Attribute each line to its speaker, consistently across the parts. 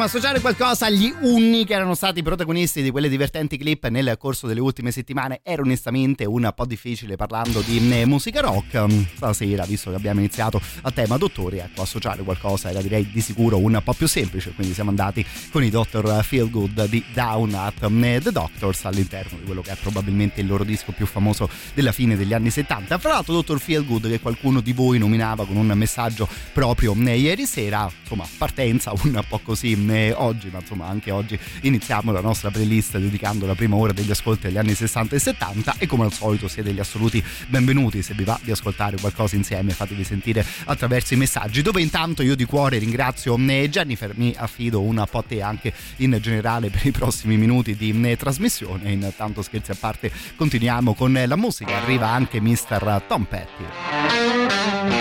Speaker 1: Insomma associare qualcosa agli unni che erano stati protagonisti di quelle divertenti clip nel corso delle ultime settimane era onestamente un po' difficile parlando di eh, musica rock. Stasera, visto che abbiamo iniziato a tema dottori, ecco, associare qualcosa era direi di sicuro un po' più semplice, quindi siamo andati con i Dr. Feelgood di Down at eh, The Doctors all'interno di quello che è probabilmente il loro disco più famoso della fine degli anni 70. Fra l'altro Dr. Feelgood che qualcuno di voi nominava con un messaggio proprio eh, ieri sera, insomma, partenza un po' così eh, oggi, ma insomma anche oggi iniziamo la nostra playlist dedicando la prima ora degli ascolti agli anni 60 e 70 e come al solito siete gli assoluti benvenuti. Se vi va di ascoltare qualcosa insieme fatevi sentire attraverso i messaggi. Dove intanto io di cuore ringrazio eh, Jennifer mi affido un po' a te anche in generale per i prossimi minuti di eh, trasmissione. Intanto scherzi a parte continuiamo con la musica. Arriva anche Mr. Tom Petty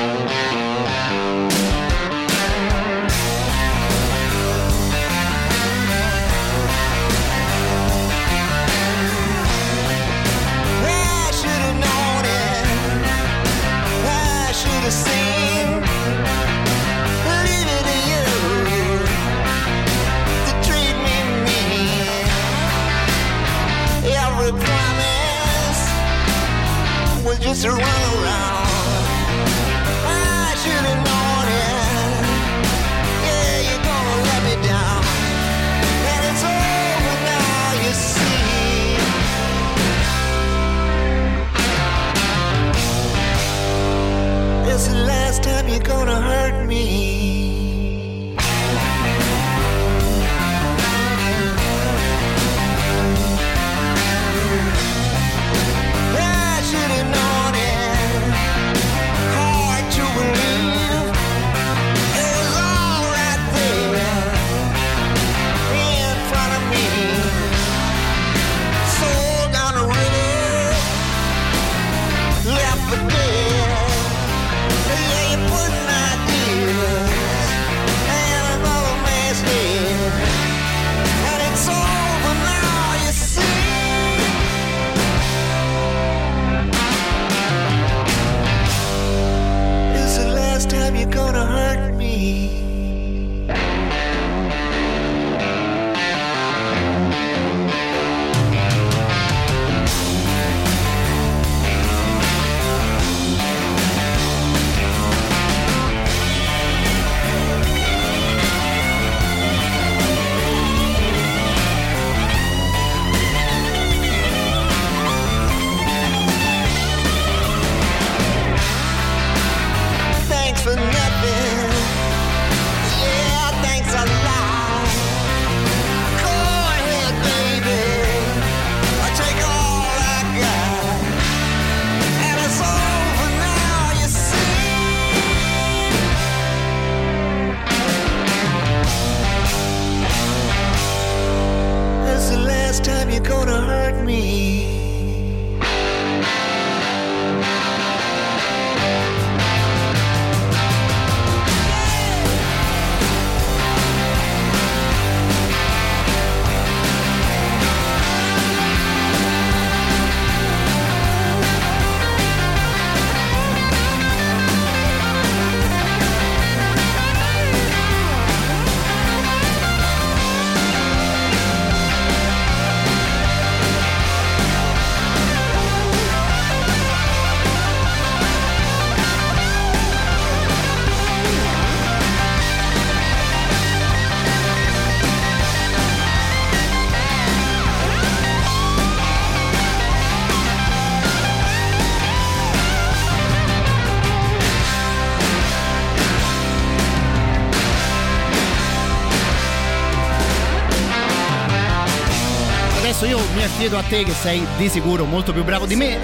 Speaker 1: affido a te che sei di sicuro molto più bravo di me.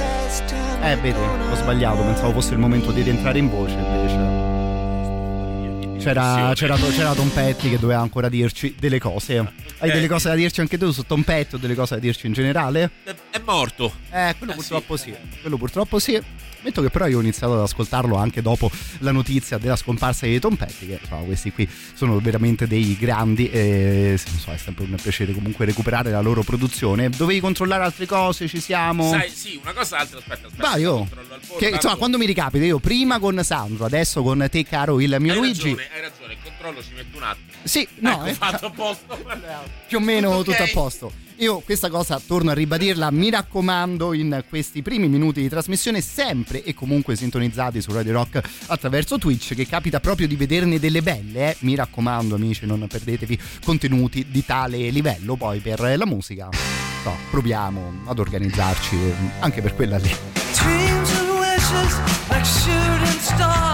Speaker 1: Eh, vedi, ho sbagliato, pensavo fosse il momento di rientrare in voce invece. C'era, c'era, c'era Tom Petty che doveva ancora dirci delle cose. Hai
Speaker 2: Eh.
Speaker 1: delle cose da dirci anche tu su Tom Petty o delle cose da dirci in generale?
Speaker 2: È, morto.
Speaker 1: Eh, quello
Speaker 2: Eh,
Speaker 1: purtroppo
Speaker 2: sì.
Speaker 1: sì. Quello purtroppo sì. Metto che però io ho iniziato ad ascoltarlo anche dopo la notizia della scomparsa di Tom Petty, che insomma, questi qui sono veramente dei grandi e non so, è sempre un piacere comunque recuperare la loro produzione. Dovevi controllare altre cose, ci siamo.
Speaker 2: Sai, sì, una cosa altra, aspetta, aspetta.
Speaker 1: Vai, oh.
Speaker 2: al volo,
Speaker 1: Che, insomma, quando mi ricapita, io prima con Sandro, adesso con te, caro il mio
Speaker 2: hai
Speaker 1: Luigi.
Speaker 2: Ragione, hai ragione, il controllo ci mette un attimo.
Speaker 1: Sì, no,
Speaker 2: ecco,
Speaker 1: eh,
Speaker 2: fatto a posto.
Speaker 1: più o meno
Speaker 2: Tutto ok.
Speaker 1: tutto a posto. Io questa cosa torno a ribadirla, mi raccomando, in questi primi minuti di trasmissione, sempre e comunque sintonizzati su Radio Rock attraverso Twitch, che capita proprio di vederne delle belle. eh. Mi raccomando, amici, non perdetevi contenuti di tale livello. Poi per la musica, no, proviamo ad organizzarci anche per quella lì.
Speaker 3: Dreams and wishes like shooting stars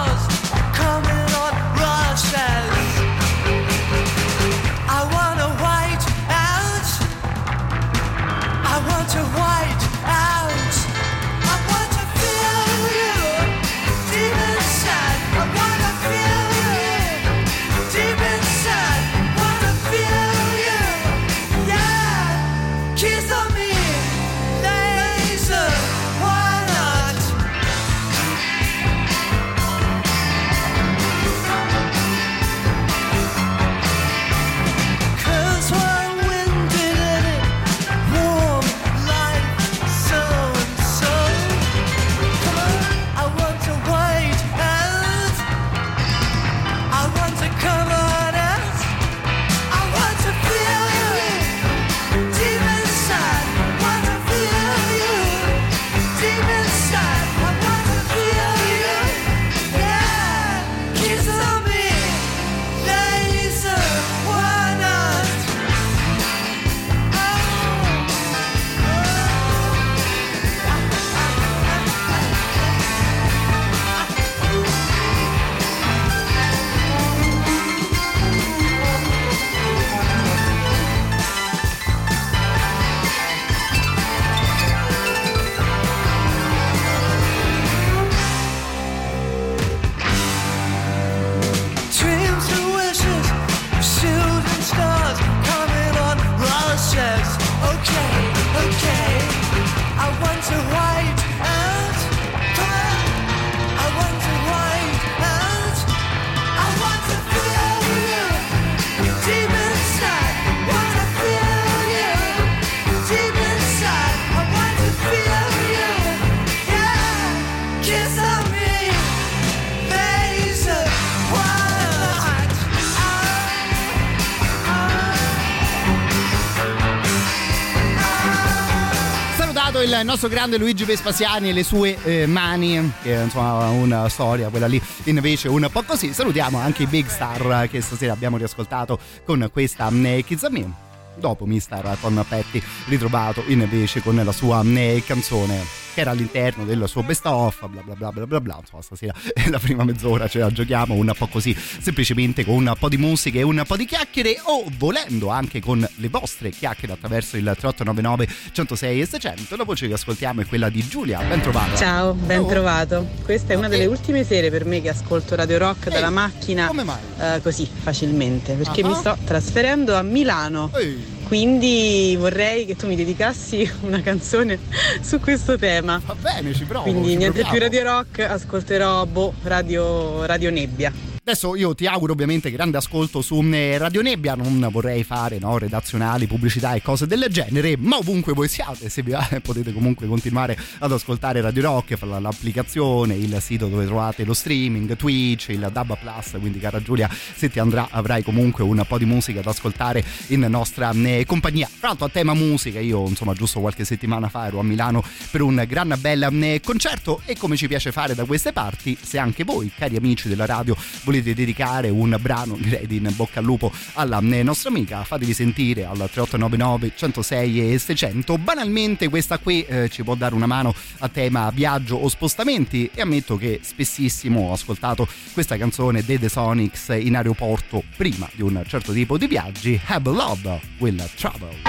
Speaker 1: nostro grande Luigi Vespasiani e le sue eh, mani, che insomma una storia, quella lì invece un po' così. Salutiamo anche i big star che stasera abbiamo riascoltato con questa mm, Kids on Me. Dopo Mister Tom Petty ritrovato invece con la sua mm, canzone che era all'interno del suo best of bla bla bla bla bla bla insomma stasera la prima mezz'ora ce la giochiamo un po' così semplicemente con un po' di musica e un po' di chiacchiere o volendo anche con le vostre chiacchiere attraverso il 3899 106 e 600 la voce che ascoltiamo è quella di Giulia ben trovata
Speaker 4: Ciao, ben
Speaker 1: Oh.
Speaker 4: trovato. Questa è una delle ultime sere per me che ascolto Radio Rock dalla
Speaker 1: Ehi,
Speaker 4: macchina
Speaker 1: come mai?
Speaker 4: eh, così facilmente, perché
Speaker 1: Ah.
Speaker 4: mi sto trasferendo a Milano.
Speaker 1: Ehi,
Speaker 4: Quindi vorrei che tu mi dedicassi una canzone su questo tema.
Speaker 1: va bene ci provo
Speaker 4: Quindi
Speaker 1: ci
Speaker 4: niente
Speaker 1: proviamo.
Speaker 4: più Radio Rock, ascolterò boh, Radio, Radio Nebbia.
Speaker 1: Adesso io ti auguro ovviamente grande ascolto su eh, Radio Nebbia, non vorrei fare no, redazionali, pubblicità e cose del genere, ma ovunque voi siate, se vi va, potete comunque continuare ad ascoltare Radio Rock, l'applicazione, il sito dove trovate lo streaming, Twitch, il Dabba Plus, quindi cara Giulia, se ti andrà avrai comunque un po' di musica da ascoltare in nostra eh, compagnia. Tra l'altro a tema musica, io insomma giusto qualche settimana fa ero a Milano per un gran bel eh, concerto. E come ci piace fare da queste parti, se anche voi cari amici della radio volete dedicare un brano direi di in bocca al lupo alla eh, nostra amica fatevi sentire al 3899 106 e 600 banalmente questa qui eh, ci può dare una mano a tema viaggio o spostamenti e ammetto che spessissimo ho ascoltato questa canzone dei The Sonics in aeroporto prima di un certo tipo di viaggi. Have Love Will Travel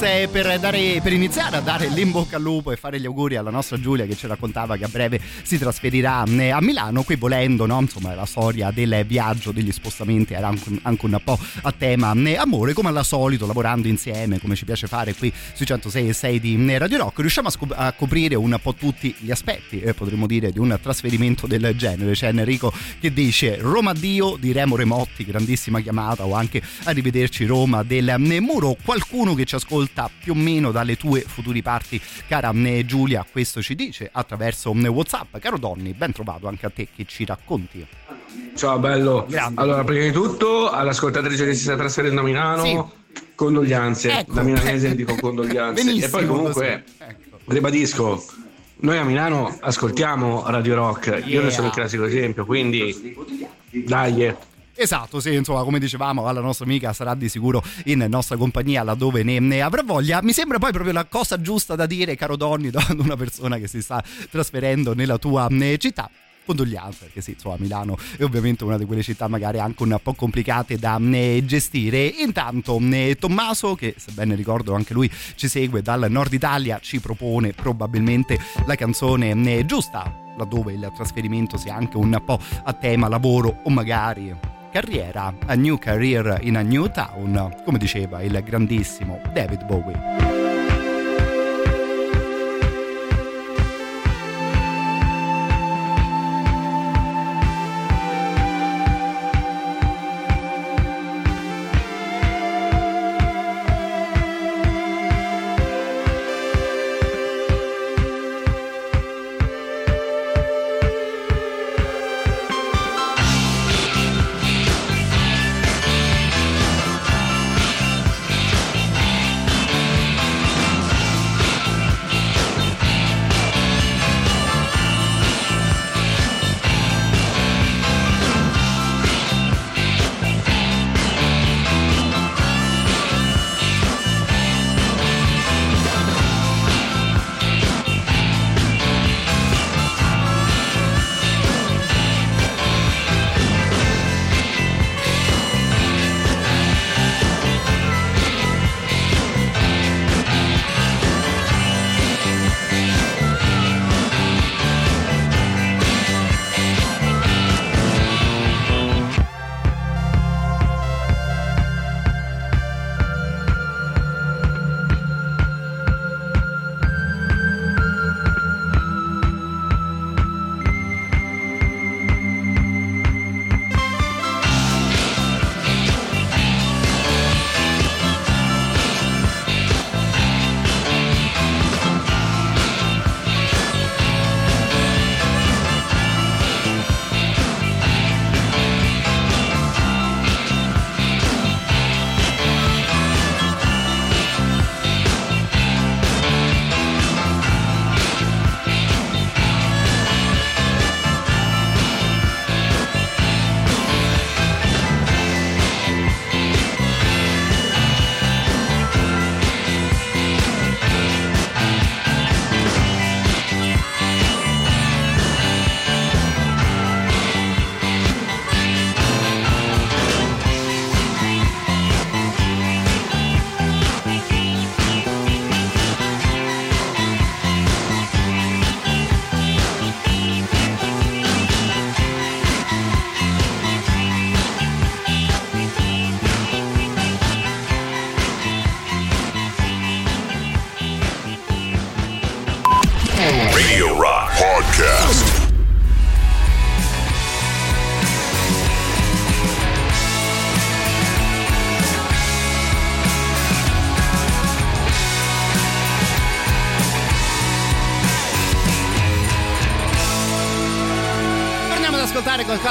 Speaker 1: È per, dare, per iniziare a dare l'in bocca al lupo e fare gli auguri alla nostra Giulia che ci raccontava che a breve si trasferirà eh, a Milano qui volendo no? insomma la storia del viaggio degli spostamenti era anche, anche un po' a tema eh, amore come al solito lavorando insieme come ci piace fare qui sui 106 e 6 di eh, Radio Rock riusciamo a, scop- a coprire un po' tutti gli aspetti eh, potremmo dire di un trasferimento del genere c'è Enrico che dice Roma Dio di Remo Remotti grandissima chiamata o anche arrivederci Roma del muro qualcuno che ci ascolta più o meno dalle tue futuri parti, cara eh, Giulia, questo ci dice attraverso eh, Whatsapp. Caro Donny, ben trovato anche a te che ci racconti.
Speaker 5: Ciao bello.
Speaker 1: Grande.
Speaker 5: Allora, prima di tutto, all'ascoltatrice che si sta trasferendo a Milano,
Speaker 1: Sì.
Speaker 5: condoglianze.
Speaker 1: Ecco.
Speaker 5: Da milanese dico condoglianze.
Speaker 1: Benissimo,
Speaker 5: e poi comunque.
Speaker 1: Ecco.
Speaker 5: ribadisco, noi a Milano ascoltiamo Radio Rock. Io
Speaker 1: Yeah.
Speaker 5: ne sono il classico esempio, quindi dai.
Speaker 1: Esatto, sì, insomma, come dicevamo, la nostra amica sarà di sicuro in nostra compagnia laddove ne, ne avrà voglia. Mi sembra poi proprio la cosa giusta da dire, caro Donny, ad una persona che si sta trasferendo nella tua eh, città. Condoglianze, perché sì, insomma, Milano è ovviamente una di quelle città magari anche un po' complicate da eh, gestire. Intanto eh, Tommaso, che sebbene ricordo anche lui ci segue dal nord Italia, ci propone probabilmente la canzone eh, giusta, laddove il trasferimento sia anche un po' a tema lavoro o magari carriera, a new career in a new town, come diceva il grandissimo David Bowie.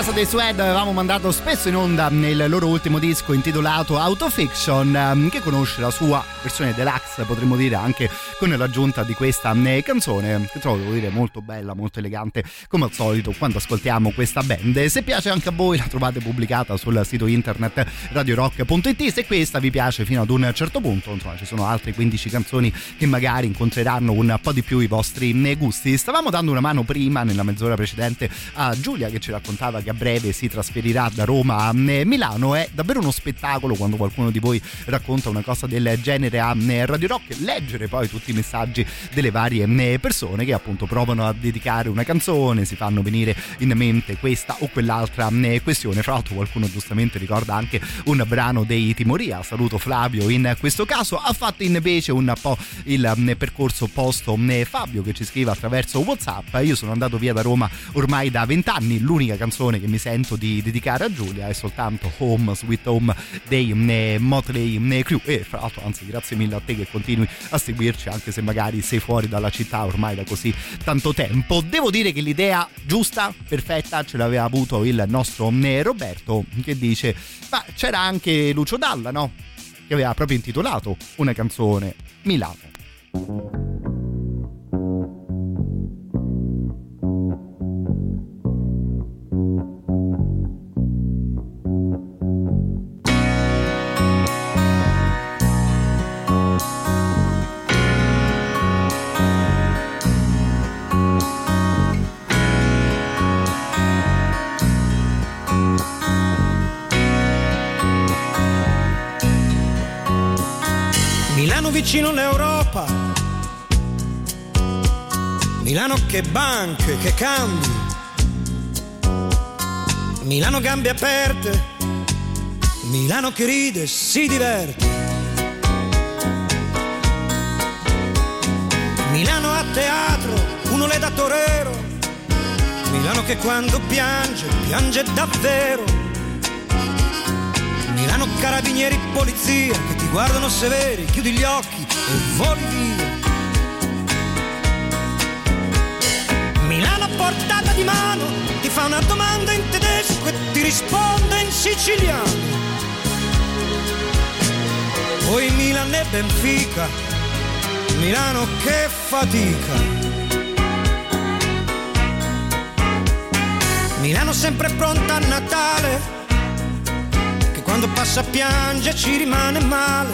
Speaker 1: Qualcosa dei Sued, avevamo mandato spesso in onda nel loro ultimo disco intitolato Autofiction, ehm, che conosce la sua versione deluxe, potremmo dire anche con l'aggiunta di questa canzone, che trovo, devo dire, molto bella, molto elegante, come al solito quando ascoltiamo questa band. Se piace anche a voi la trovate pubblicata sul sito internet radiorock.it, se questa vi piace fino ad un certo punto, insomma ci sono altre 15 canzoni che magari incontreranno un po' di più i vostri gusti. Stavamo dando una mano prima, nella mezz'ora precedente, a Giulia che ci raccontava che a breve si trasferirà da Roma a eh, Milano. È davvero uno spettacolo quando qualcuno di voi racconta una cosa del genere a eh, Radio Rock, leggere poi tutti i messaggi delle varie eh, persone che appunto provano a dedicare una canzone, si fanno venire in mente questa o quell'altra eh, questione. Fra l'altro qualcuno giustamente ricorda anche un brano dei Timoria, saluto Flavio in questo caso, ha fatto invece un po' il eh, percorso opposto Fabio che ci scrive attraverso Whatsapp. Io sono andato via da Roma ormai da vent'anni, l'unica canzone che mi sento di dedicare a Giulia è soltanto Home Sweet Home dei Motley Crue e fra l'altro anzi grazie mille a te che continui a seguirci anche se magari sei fuori dalla città ormai da così tanto tempo devo dire che l'idea giusta perfetta ce l'aveva avuto il nostro Roberto che dice ma c'era anche Lucio Dalla no? che aveva proprio intitolato una canzone Milano
Speaker 6: Milano vicino all'Europa, Milano che banche, che cambi, Milano gambe aperte, Milano che ride, si diverte. Milano a teatro, uno le da torero, Milano che quando piange, piange davvero. Milano carabinieri, polizia che guardano severi, chiudi gli occhi e voli via. Milano a portata di mano ti fa una domanda in tedesco e ti risponde in siciliano. Poi Milan e Benfica, Milano che fatica. Milano sempre pronta a Natale quando passa piange ci rimane male.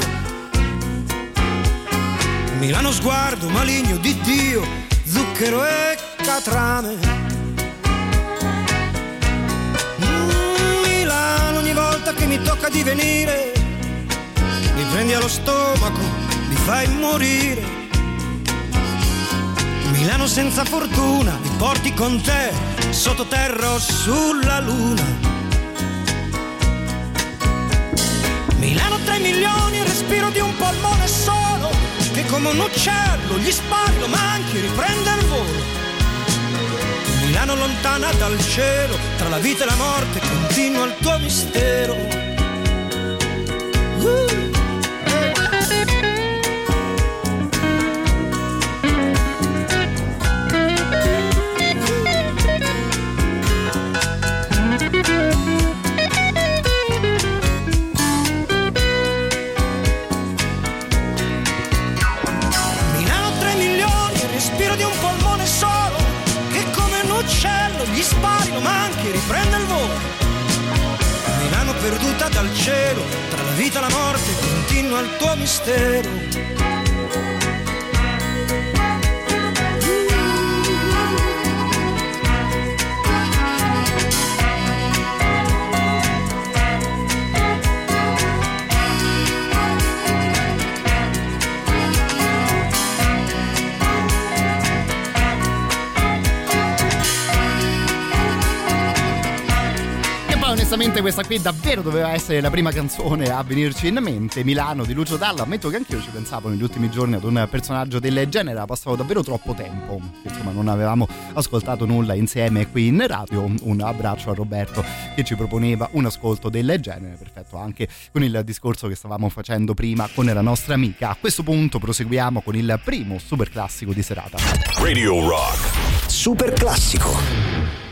Speaker 6: Milano sguardo maligno di Dio, zucchero e catrame. Mm, Milano ogni volta che mi tocca di venire, mi prendi allo stomaco, mi fai morire. Milano senza fortuna, mi porti con te, sottoterra o sulla luna. Milano 3 milioni, il respiro di un polmone solo, che come un uccello gli spari, lo manchi, riprende il volo. Milano lontana dal cielo, tra la vita e la morte continua il tuo mistero. Dal cielo, tra la vita e la morte continua il tuo mistero.
Speaker 1: Onestamente questa qui davvero doveva essere la prima canzone a venirci in mente, Milano di Lucio Dalla. Ammetto che anch'io ci pensavo negli ultimi giorni ad un personaggio del genere, ha passato davvero troppo tempo, insomma non avevamo ascoltato nulla insieme qui in radio. Un abbraccio a Roberto che ci proponeva un ascolto del genere, perfetto anche con il discorso che stavamo facendo prima con la nostra amica. A questo punto proseguiamo con il primo super classico di serata.
Speaker 7: Radio Rock.
Speaker 8: Super classico.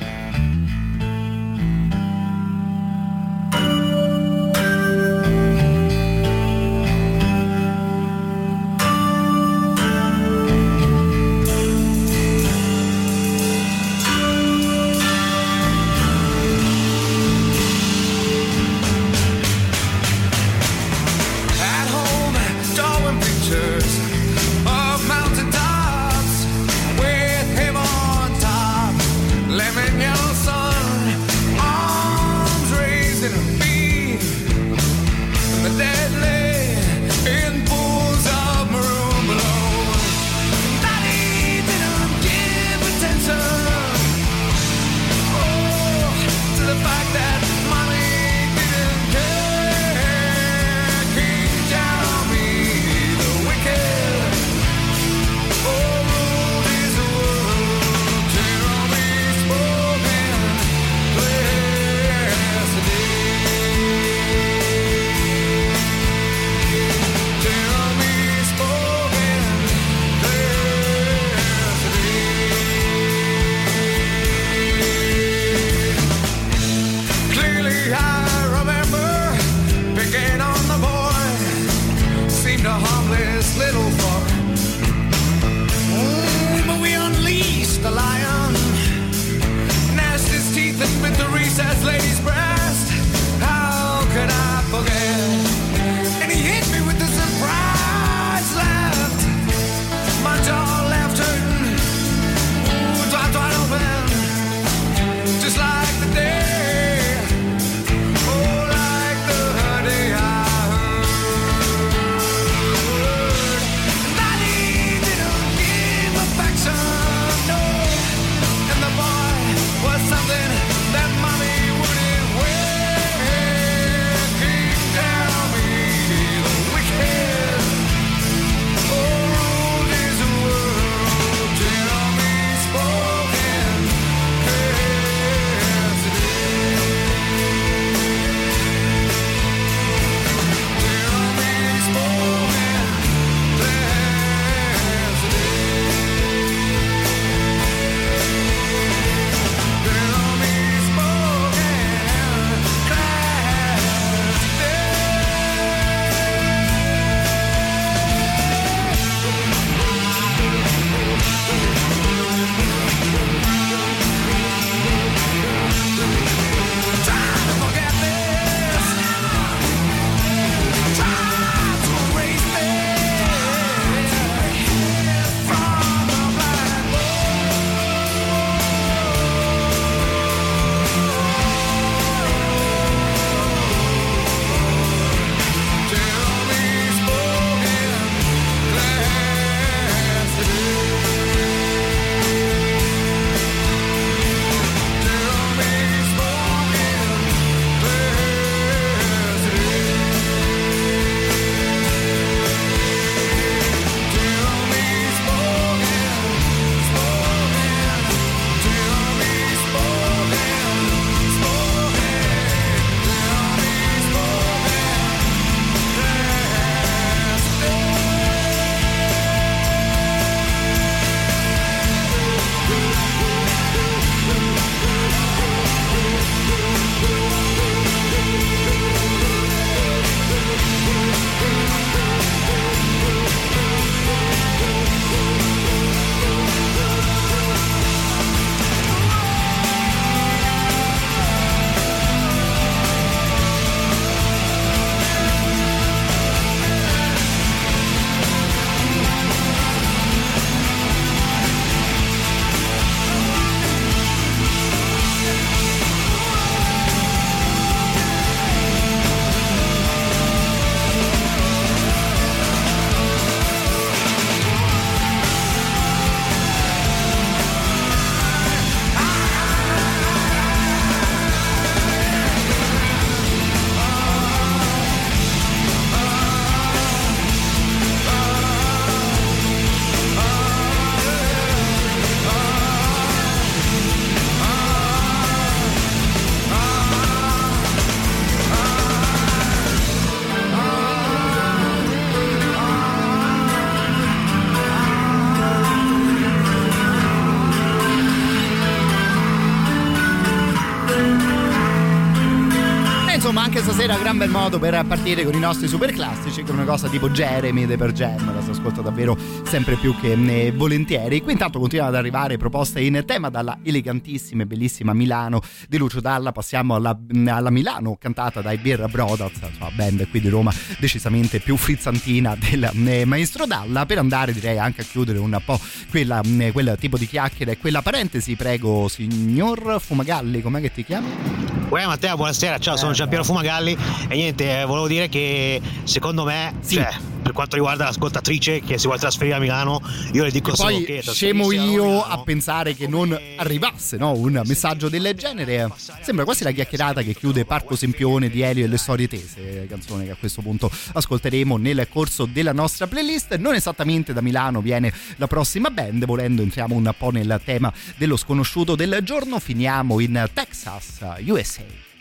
Speaker 1: Modo per partire con i nostri super classici, con una cosa tipo Jeremy de per Jam, la si ascolta davvero sempre più che eh, volentieri. Qui intanto continuano ad arrivare proposte in tema dalla elegantissima e bellissima Milano di Lucio Dalla, passiamo alla, alla Milano cantata dai Beer Brothers, insomma band qui di Roma decisamente più frizzantina del eh, maestro Dalla, per andare direi anche a chiudere un po' quella, eh, quel tipo di chiacchiere e quella parentesi, prego signor Fumagalli, com'è che ti chiami?
Speaker 9: Uè Matteo, buonasera, ciao, sono Giampiero Fumagalli. E niente, eh, volevo dire che secondo me, cioè, per quanto riguarda l'ascoltatrice che si vuole trasferire a Milano, io le dico
Speaker 1: E
Speaker 9: solo
Speaker 1: poi
Speaker 9: che
Speaker 1: scemo io
Speaker 9: Milano-
Speaker 1: a pensare che non arrivasse no? un messaggio del genere. Sembra quasi la chiacchierata che chiude Parco Sempione di Elio e le storie tese, canzone che a questo punto ascolteremo nel corso della nostra playlist. Non esattamente da Milano viene la prossima band, volendo entriamo un po' nel tema dello sconosciuto del giorno, finiamo in Texas, USA.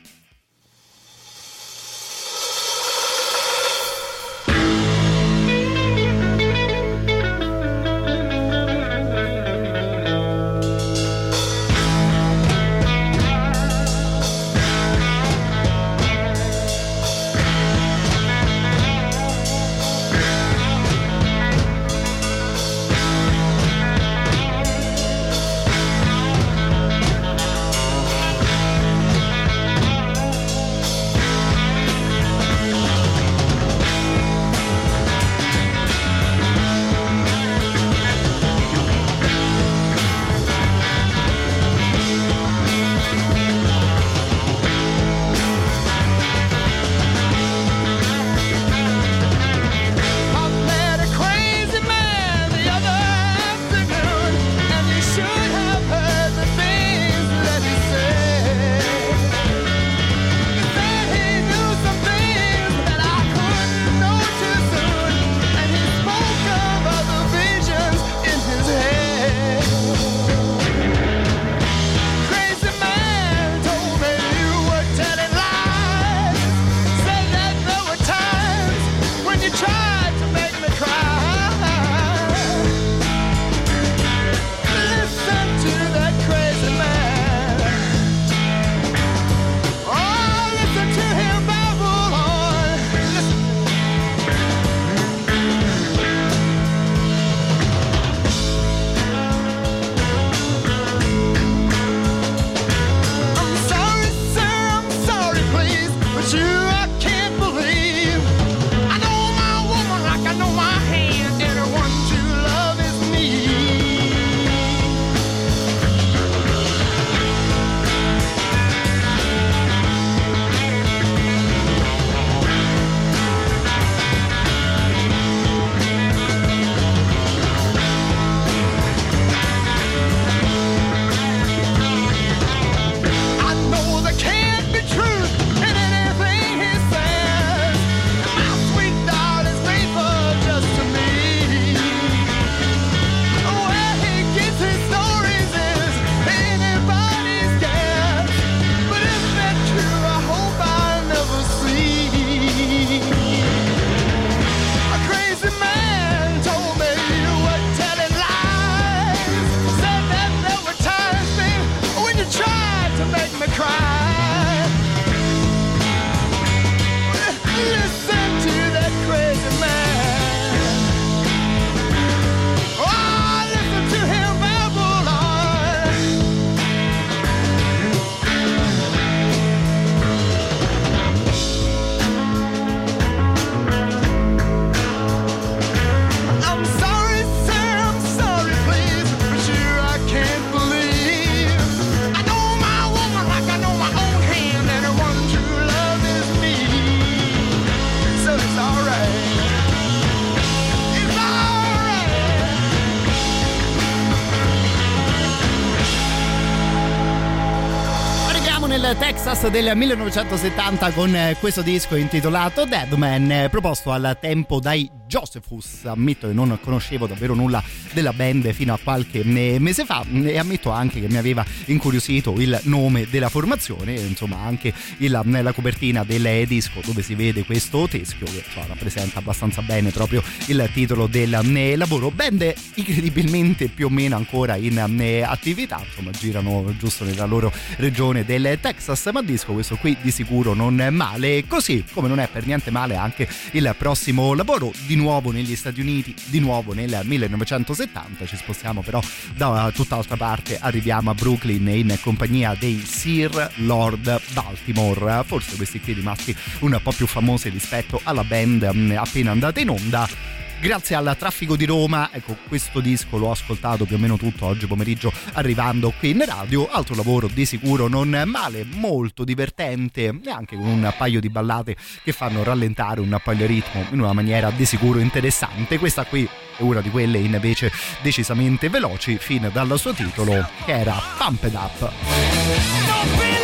Speaker 1: Texas del 1970 con eh, questo disco intitolato Deadman, eh, proposto al tempo dai Josephus. Ammetto che non conoscevo davvero nulla della band fino a qualche mese fa e ammetto anche che mi aveva incuriosito il nome della formazione, insomma anche il- la copertina del disco dove si vede questo teschio che insomma, rappresenta abbastanza bene proprio il titolo del lavoro. Band incredibilmente più o meno ancora in attività, insomma girano giusto nella loro regione del Texas, ma disco questo qui di sicuro non è male. Così come non è per niente male anche il prossimo lavoro, di nuovo negli Stati Uniti, di nuovo nel 1970. Ci spostiamo però da tutt'altra parte, arriviamo a Brooklyn in compagnia dei Sir Lord Baltimore. Forse questi qui rimasti un po' più famosi rispetto alla band mm, appena andata in onda grazie al traffico di Roma, ecco questo disco l'ho ascoltato più o meno tutto oggi pomeriggio arrivando qui in radio, altro lavoro di sicuro non male, molto divertente e anche con un paio di ballate che fanno rallentare un po' il ritmo in una maniera di sicuro interessante. Questa qui è una di quelle invece decisamente veloci fin dal suo titolo che era Pump It Up.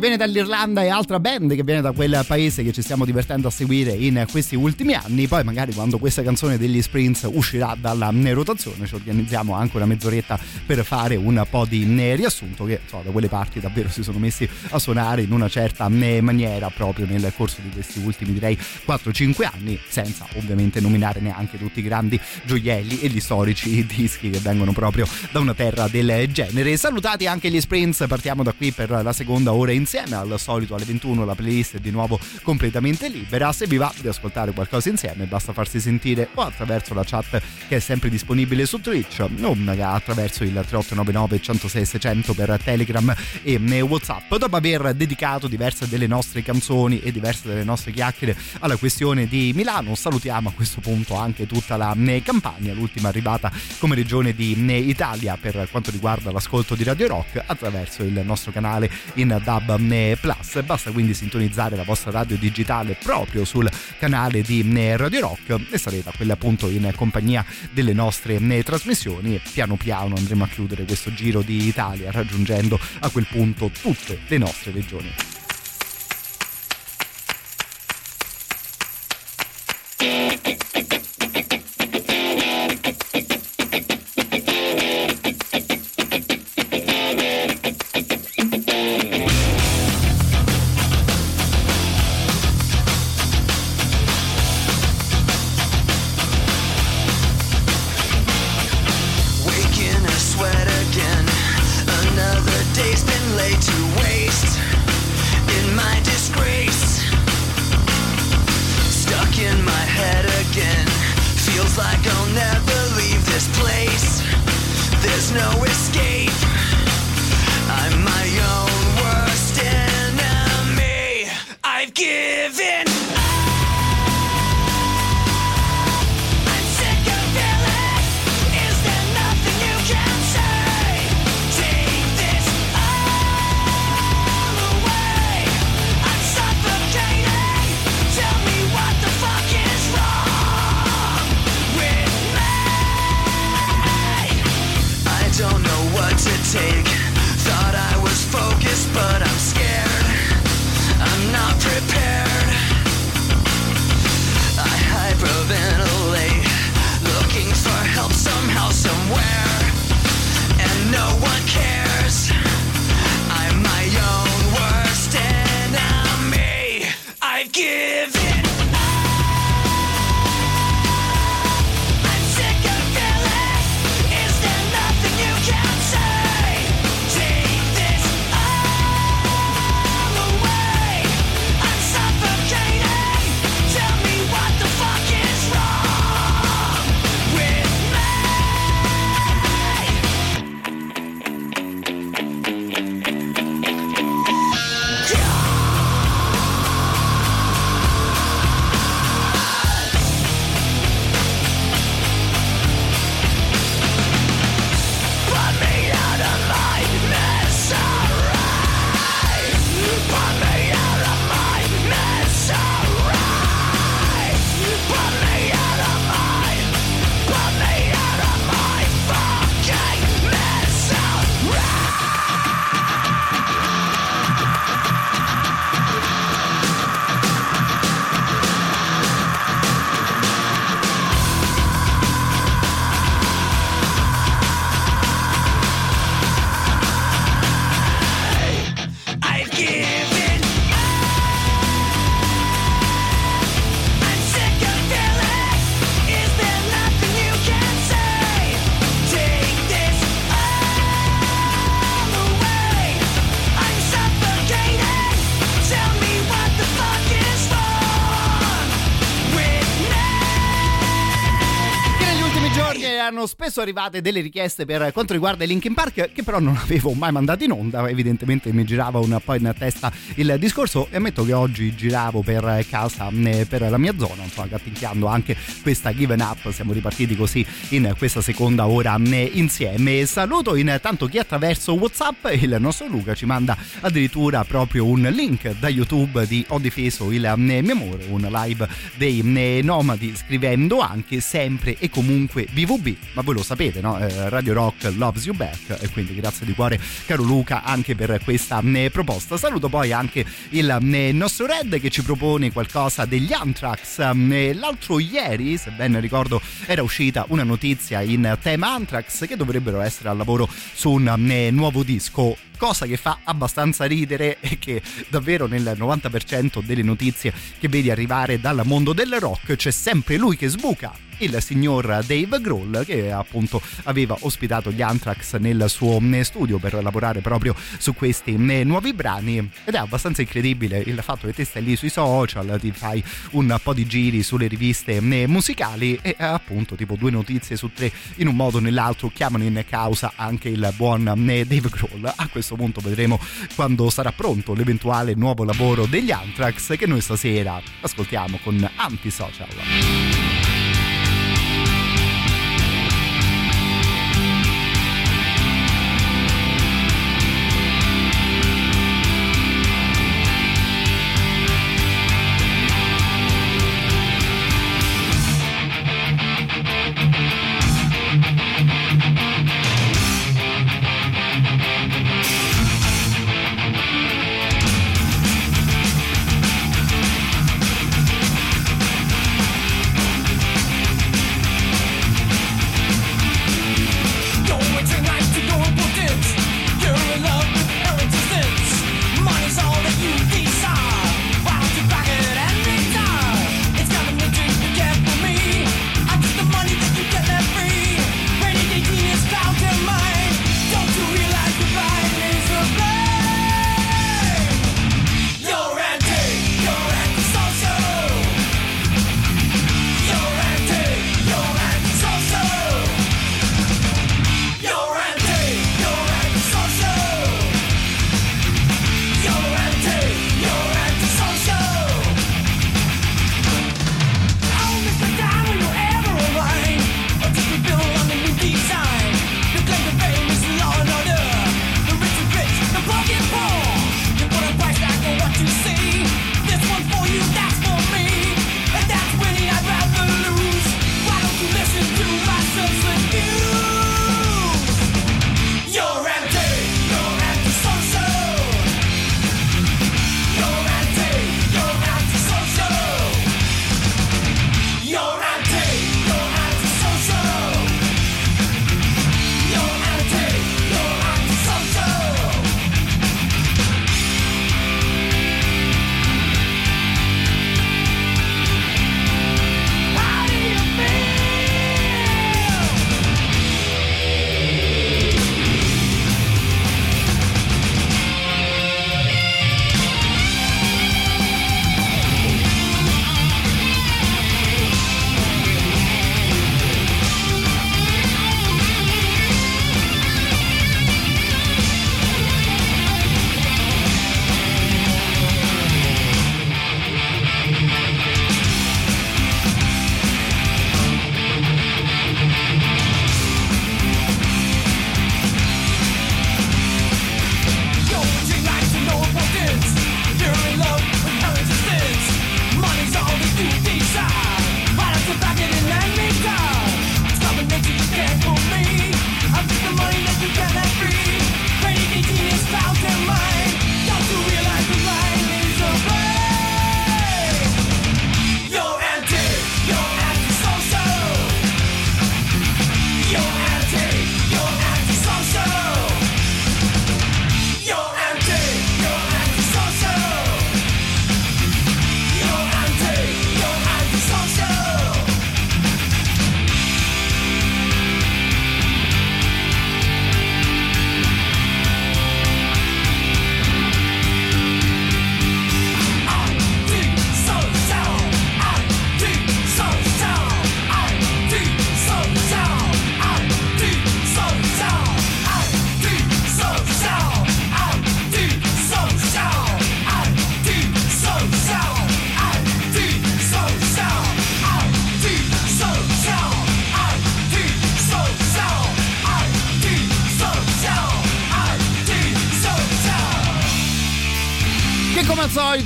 Speaker 1: Viene dall'Irlanda e altra band che viene da quel paese che ci stiamo divertendo a seguire in questi ultimi anni. Poi magari quando questa canzone degli Sprints uscirà dalla eh, rotazione ci organizziamo anche una mezz'oretta per fare un po' di eh, riassunto che so, da quelle parti davvero si sono messi a suonare in una certa eh, maniera proprio nel corso di questi ultimi direi 4-5 anni senza ovviamente nominare neanche tutti i grandi gioielli e gli storici dischi che vengono proprio da una terra del genere. Salutati anche gli Sprints, partiamo da qui per la seconda ora insieme. Al solito alle 21 la playlist è di nuovo completamente libera. Se vi va di ascoltare qualcosa insieme, basta farsi sentire o attraverso la chat che è sempre disponibile su Twitch o attraverso il 3899 106 600 per Telegram e Whatsapp. Dopo aver dedicato diverse delle nostre canzoni e diverse delle nostre chiacchiere alla questione di Milano, salutiamo a questo punto anche tutta la campagna, l'ultima arrivata come regione di Italia per quanto riguarda l'ascolto di Radio Rock attraverso il nostro canale in DAB Plus. Basta quindi sintonizzare la vostra radio digitale proprio sul canale di Radio Rock e sarete a quel punto in compagnia delle nostre trasmissioni piano piano andremo a chiudere questo giro di Italia raggiungendo a quel punto tutte le nostre regioni. Spesso arrivate delle richieste per quanto riguarda i Linkin Park che però non avevo mai mandato in onda, evidentemente mi girava un po' in testa il discorso e ammetto che oggi giravo per casa, eh, per la mia zona, insomma gattinchiando anche questa Given Up, siamo ripartiti così in questa seconda ora eh, insieme. Saluto intanto chi attraverso Whatsapp, il nostro Luca ci manda addirittura proprio un link da YouTube di Ho difeso il eh, mio amore, un live dei Nomadi scrivendo anche sempre e comunque BVB, ma voi lo sapete, no? Eh, Radio Rock loves you back e quindi grazie di cuore caro Luca anche per questa eh, proposta. Saluto poi anche il eh, nostro Red che ci propone qualcosa degli Anthrax. Eh, L'altro ieri, se ben ricordo, era uscita una notizia in tema Anthrax che dovrebbero essere al lavoro su un nuovo disco cosa che fa abbastanza ridere e che davvero nel 90% delle notizie che vedi arrivare dal mondo del rock c'è sempre lui che sbuca il signor Dave Grohl che appunto aveva ospitato gli Anthrax nel suo studio per lavorare proprio su questi nuovi brani. Ed è abbastanza incredibile il fatto che te stai lì sui social ti fai un po' di giri sulle riviste musicali e appunto tipo due notizie su tre in un modo o nell'altro chiamano in causa anche il buon Dave Grohl. A questo punto vedremo quando sarà pronto l'eventuale nuovo lavoro degli Anthrax che noi stasera ascoltiamo con Antisocial.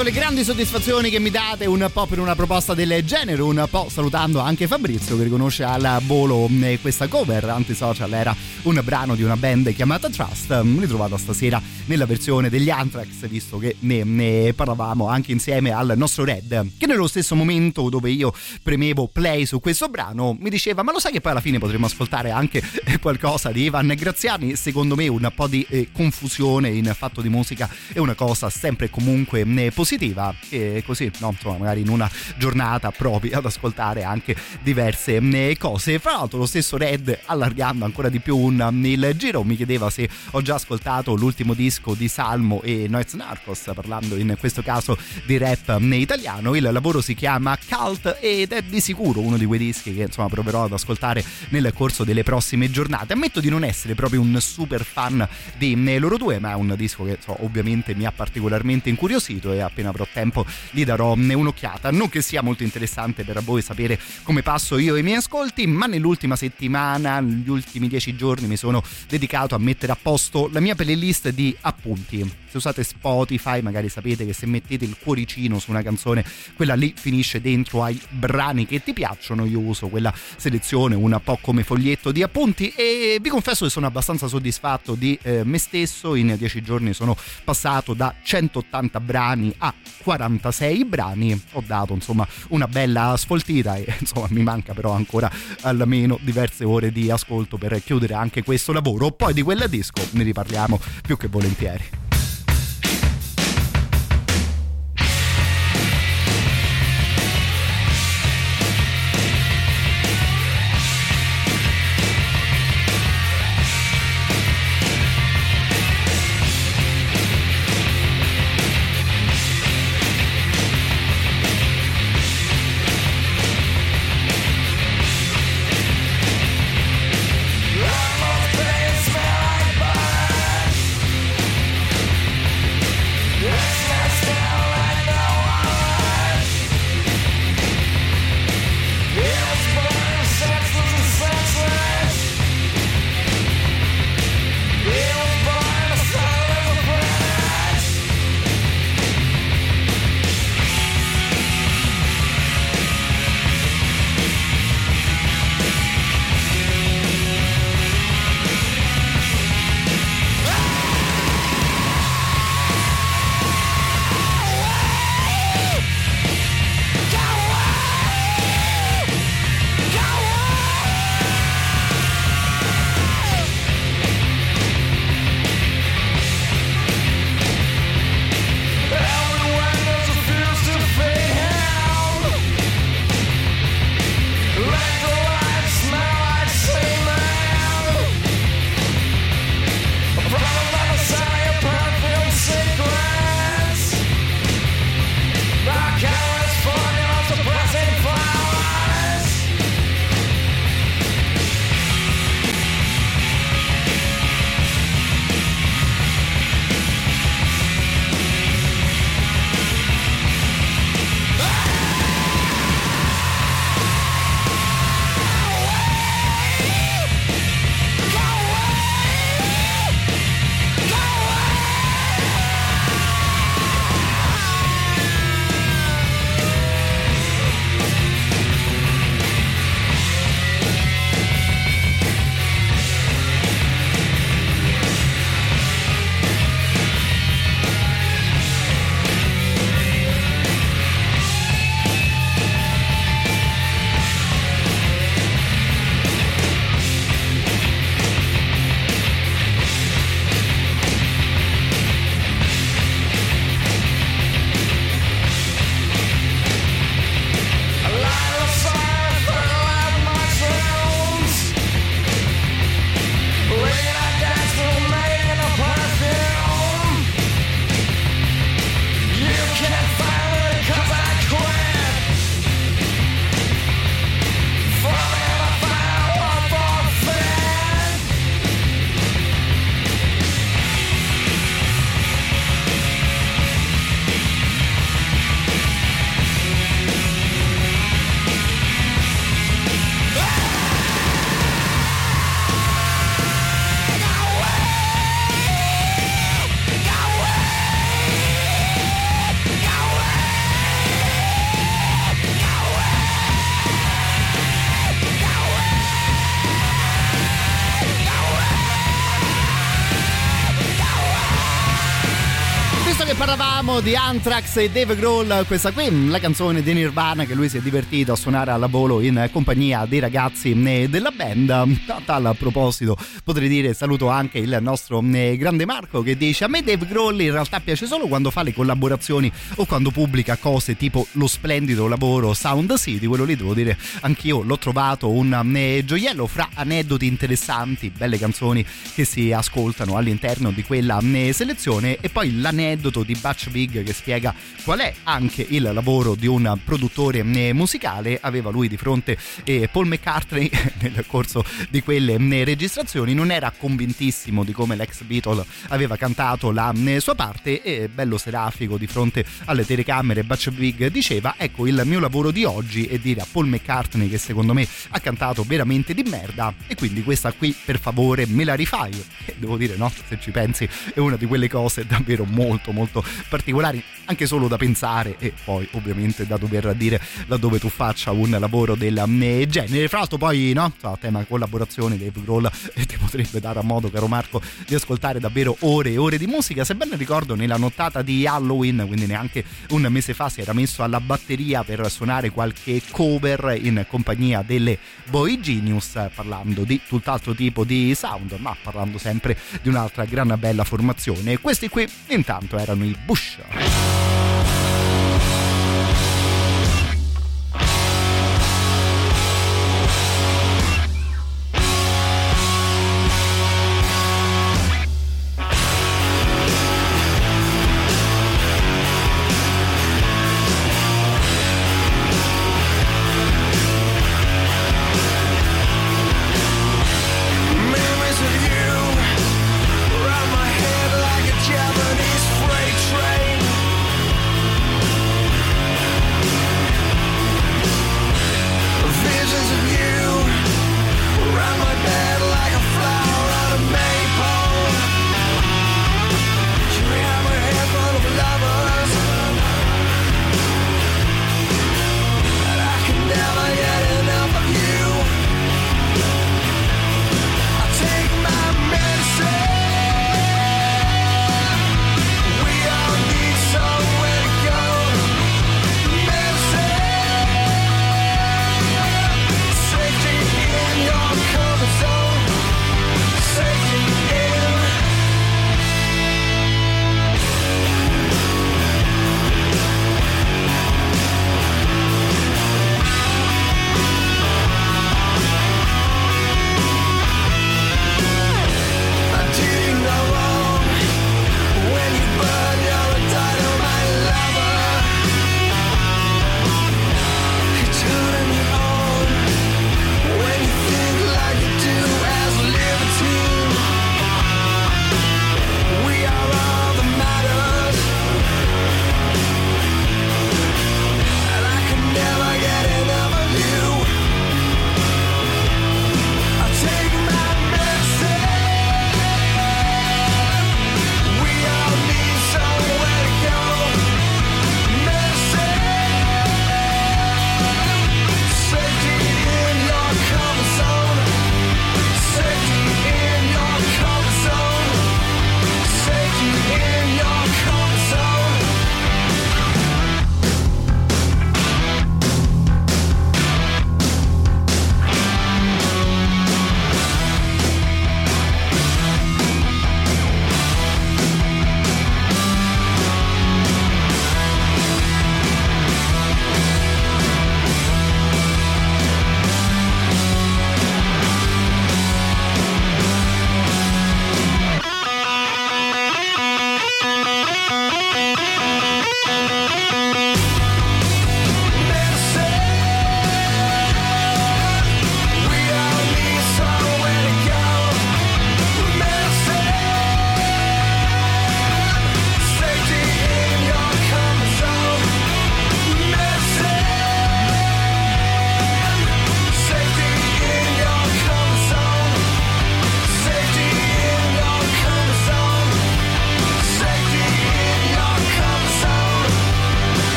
Speaker 1: Solito le grandi soddisfazioni che mi date un po' per una proposta del genere, un po' salutando anche Fabrizio che riconosce al volo eh, questa cover antisocial. Era un brano di una band chiamata Trust, mm, ritrovata stasera nella versione degli Anthrax visto che ne, ne parlavamo anche insieme al nostro Red che nello stesso momento dove io premevo play su questo brano mi diceva ma lo sai che poi alla fine potremmo ascoltare anche eh, qualcosa di Ivan Graziani? Secondo me un po' di eh, confusione in fatto di musica è una cosa sempre e comunque eh, positiva. E così no, insomma magari in una giornata provi ad ascoltare anche diverse eh, cose. Fra l'altro lo stesso Red allargando ancora di più un, il giro mi chiedeva se ho già ascoltato l'ultimo disco di Salmo e Noiz Narcos parlando in questo caso di rap italiano. Il lavoro si chiama Cult ed è di sicuro uno di quei dischi che insomma proverò ad ascoltare nel corso delle prossime giornate. Ammetto di non essere proprio un super fan di eh, loro due ma è un disco che so, ovviamente mi ha particolarmente incuriosito e appena avrò tempo gli darò eh, un'occhiata. Non che sia molto interessante per voi sapere come passo io i miei ascolti ma nell'ultima settimana negli ultimi dieci giorni mi sono dedicato a mettere a posto la mia playlist di appunti se usate Spotify magari sapete che se mettete il cuoricino su una canzone quella lì finisce dentro ai brani che ti piacciono io uso quella selezione un po' come foglietto di appunti e vi confesso che sono abbastanza soddisfatto di eh, me stesso. In dieci giorni sono passato da 180 brani a 46 brani. Ho dato insomma una bella sfoltita e insomma mi manca però ancora almeno diverse ore di ascolto per chiudere anche questo lavoro. Poi di quel disco ne riparliamo più che volentieri parlavamo di Anthrax e Dave Grohl, questa qui la canzone di Nirvana che lui si è divertito a suonare alla volo in compagnia dei ragazzi eh, della band. A tal proposito potrei dire saluto anche il nostro eh, grande Marco che dice a me Dave Grohl in realtà piace solo quando fa le collaborazioni o quando pubblica cose tipo lo splendido lavoro Sound City, quello lì devo dire anch'io l'ho trovato un gioiello fra aneddoti interessanti, belle canzoni che si ascoltano all'interno di quella selezione e poi l'aneddoto di Butch Vig che spiega qual è anche il lavoro di un produttore eh, musicale. Aveva lui di fronte eh, Paul McCartney nel corso di quelle eh, registrazioni. Non era convintissimo di come l'ex Beatle aveva cantato la eh, sua parte e bello serafico di fronte alle telecamere. Butch Vig diceva ecco il mio lavoro di oggi è dire a Paul McCartney che secondo me ha cantato veramente di merda e quindi questa qui per favore me la rifai. E devo dire no se ci pensi è una di quelle cose davvero molto molto particolari anche solo da pensare e poi ovviamente da dover dire laddove tu faccia un lavoro del genere. Fra l'altro poi no? A tema collaborazione Dave Grohl e ti potrebbe dare a modo caro Marco di ascoltare davvero ore e ore di musica. Se ben ricordo nella nottata di Halloween quindi neanche un mese fa si era messo alla batteria per suonare qualche cover in compagnia delle Boy Genius parlando di tutt'altro tipo di sound ma parlando sempre di un'altra gran bella formazione. Questi qui intanto erano i Bush した。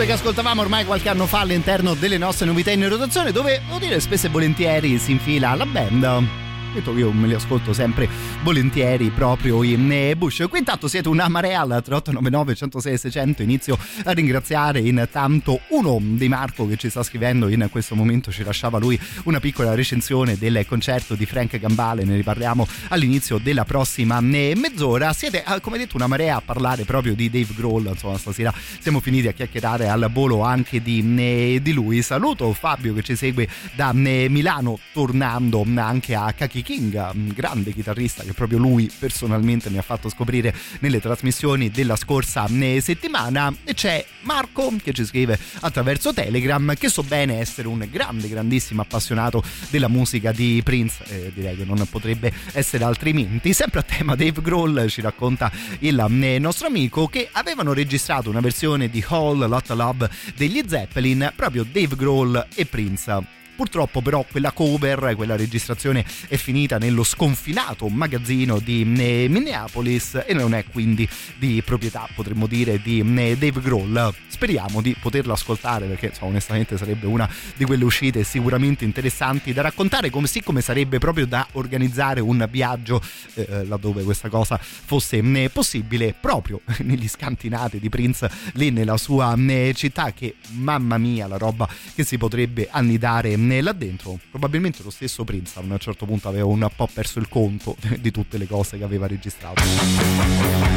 Speaker 1: Che ascoltavamo ormai qualche anno fa all'interno delle nostre novità in rotazione dove, devo dire, spesso e volentieri si infila la band detto che io me li ascolto sempre volentieri proprio in eh, Bush qui intanto siete una marea al 3899 106 600 inizio a ringraziare intanto uno di Marco che ci sta scrivendo. In questo momento ci lasciava lui una piccola recensione del concerto di Frank Gambale. Ne riparliamo all'inizio della prossima eh, mezz'ora. Siete eh, come detto una marea a parlare proprio di Dave Grohl. Insomma stasera siamo finiti a chiacchierare al volo anche di, eh, di lui. Saluto Fabio che ci segue da Milano tornando anche a Kaki King, grande chitarrista che proprio lui personalmente mi ha fatto scoprire nelle trasmissioni della scorsa eh, settimana. E c'è Marco che ci scrive attraverso Telegram che so bene essere un grande, grandissimo appassionato della musica di Prince, eh, direi che non potrebbe essere altrimenti. Sempre a tema Dave Grohl ci racconta il eh, nostro amico che avevano registrato una versione di Hall Lot Love degli Zeppelin, proprio Dave Grohl e Prince. Purtroppo però quella cover, quella registrazione è finita nello sconfinato magazzino di eh, Minneapolis e non è quindi di proprietà, potremmo dire, di eh, Dave Grohl. Speriamo di poterla ascoltare perché insomma, onestamente sarebbe una di quelle uscite sicuramente interessanti da raccontare, come sarebbe proprio da organizzare un viaggio eh, laddove questa cosa fosse eh, possibile, proprio negli scantinati di Prince lì nella sua eh, città che mamma mia la roba che si potrebbe annidare là dentro probabilmente lo stesso Prince a un certo punto aveva un po' perso il conto di tutte le cose che aveva registrato
Speaker 10: the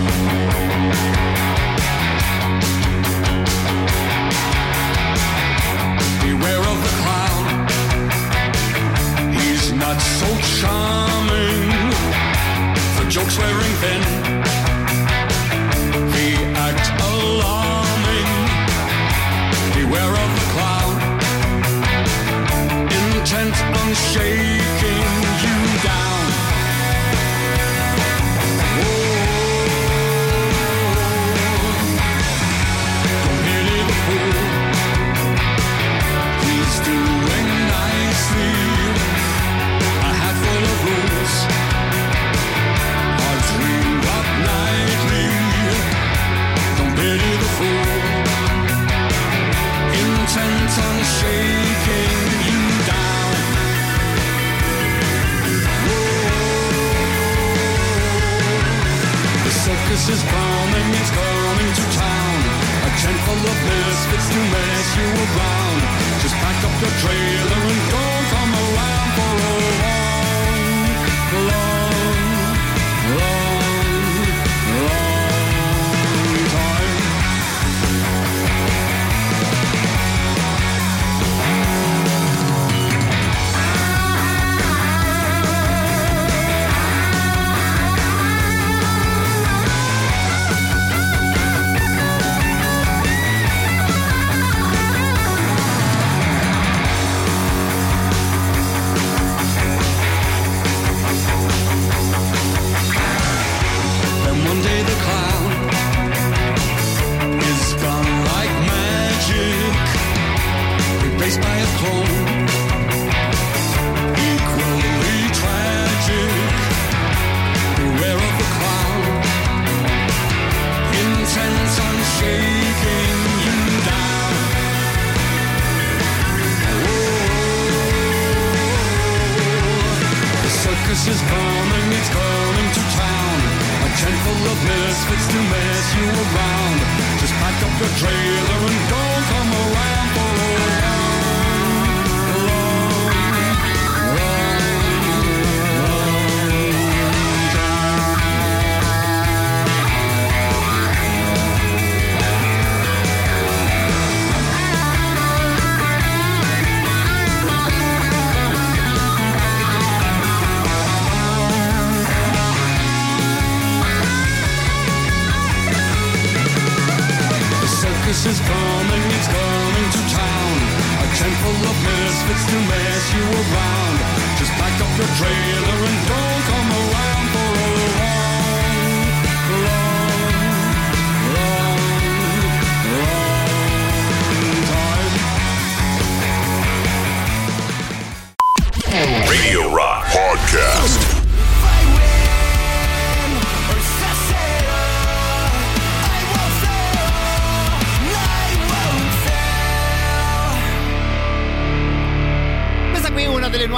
Speaker 10: not so charming. For jokes wearing thin. Shaking Circus is coming, it's coming to town. A tent full of misfits to mess you around. Just pack up your trailer Circus is coming, it's coming to town. A tent full of misfits to mess you around. Just pack up your trailer and don't circus is coming, it's coming to town. A tent full of misfits to mess you around. Just pack up your trailer and don't come around for a long, long, long, long time.
Speaker 7: Radio Rock Podcast.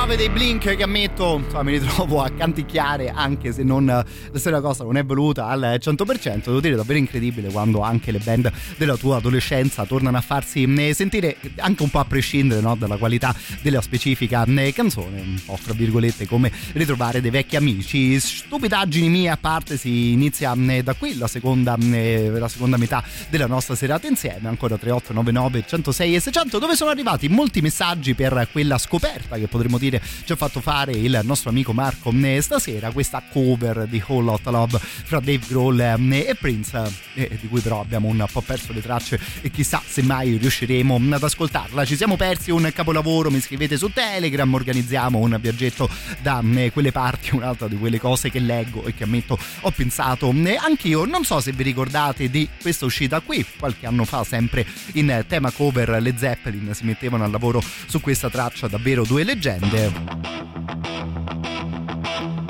Speaker 1: 9 dei Blink che ammetto insomma, mi ritrovo a canticchiare anche se non se la cosa non è voluta al 100% devo dire davvero incredibile quando anche le band della tua adolescenza tornano a farsi eh, sentire anche un po' a prescindere no, dalla qualità della specifica eh, canzone un po' fra virgolette come ritrovare dei vecchi amici. Stupidaggini mie a parte si inizia eh, da qui la seconda, eh, la seconda metà della nostra serata insieme. Ancora 3899 106 e 600 dove sono arrivati molti messaggi per quella scoperta che potremmo dire ci ha fatto fare il nostro amico Marco stasera questa cover di Whole Lot Love fra Dave Grohl eh, e Prince eh, di cui però abbiamo un po' perso le tracce e chissà se mai riusciremo ad ascoltarla. Ci siamo persi un capolavoro mi scrivete su Telegram organizziamo un viaggetto da eh, quelle parti un'altra di quelle cose che leggo e che ammetto ho pensato. Eh, anch'io non so se vi ricordate di questa uscita qui qualche anno fa sempre in tema cover le Zeppelin si mettevano al lavoro su questa traccia davvero due leggende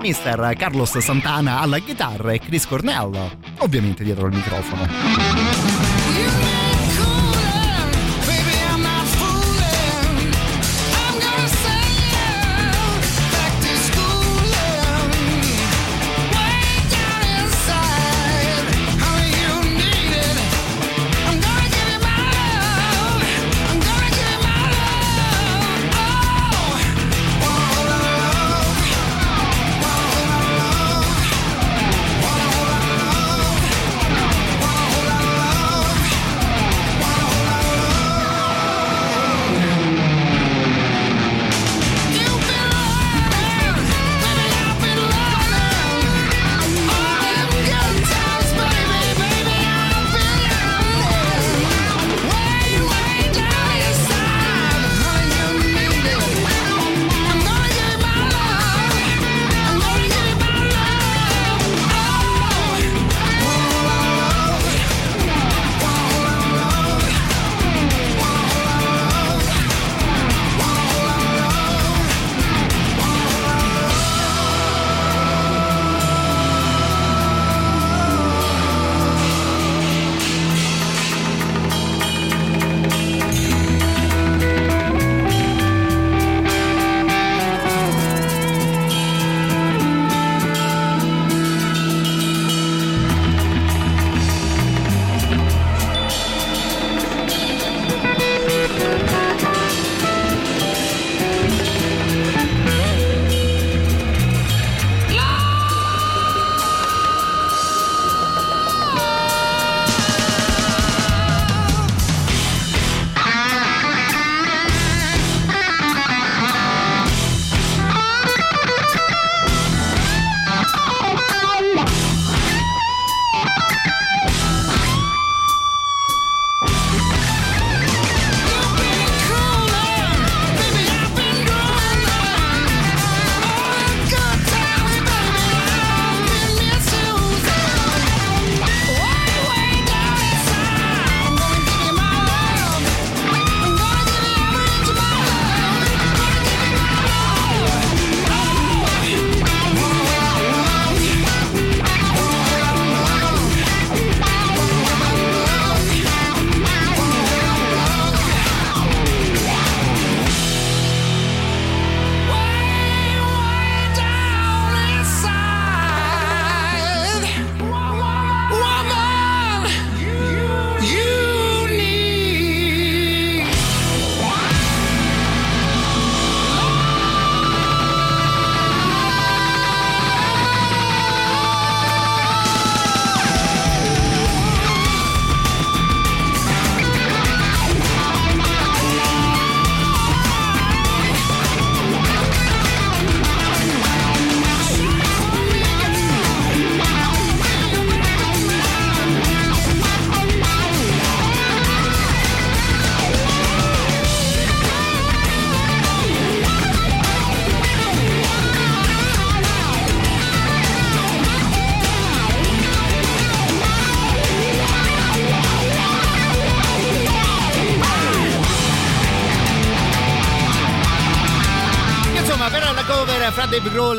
Speaker 1: Mister Carlos Santana alla chitarra e Chris Cornell ovviamente dietro il microfono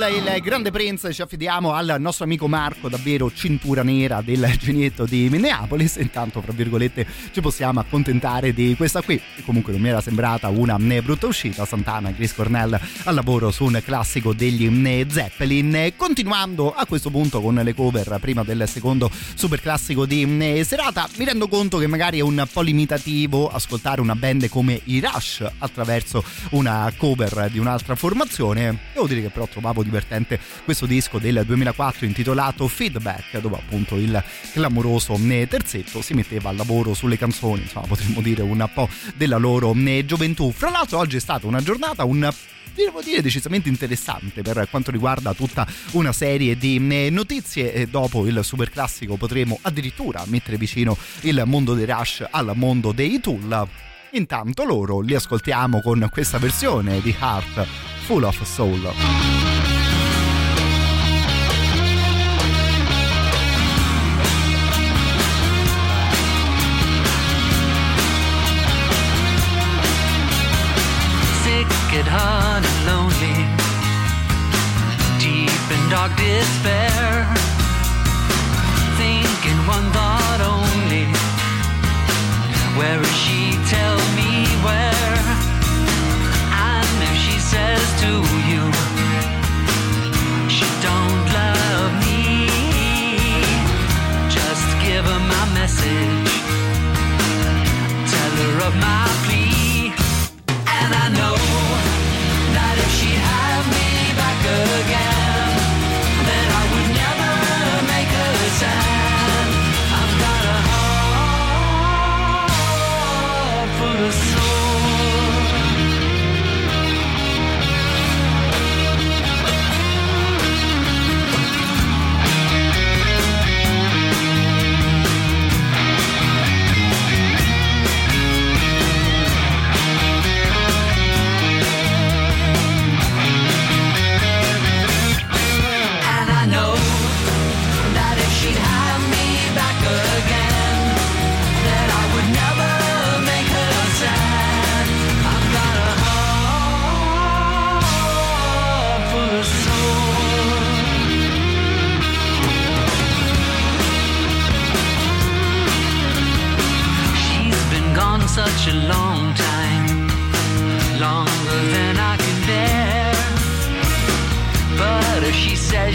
Speaker 1: E il grande Prince ci affidiamo al nostro amico Marco, davvero cintura nera del genietto di Minneapolis. Intanto, fra virgolette, ci possiamo accontentare di questa qui. che Comunque non mi era sembrata una brutta uscita. Santana, Chris Cornell al lavoro su un classico degli Zeppelin. Continuando a questo punto con le cover prima del secondo super classico di serata, mi rendo conto che magari è un po' limitativo ascoltare una band come i Rush attraverso una cover di un'altra formazione. Devo dire che però trovavo divertente questo disco del 2004 intitolato Feedback, dove appunto il clamoroso terzetto si metteva al lavoro sulle canzoni, insomma potremmo dire un po' della loro gioventù. Fra l'altro oggi è stata una giornata, un devo dire decisamente interessante per quanto riguarda tutta una serie di notizie dopo il super classico potremo addirittura mettere vicino il mondo dei Rush al mondo dei Tool intanto loro li ascoltiamo con questa versione di Heart Full of Soul
Speaker 11: at heart and lonely, deep in dark despair, thinking one thought only. Where is she? Tell me where. And if she says to you, she don't love me, just give her my message. Tell her of my a long time, longer than I can bear. But if she says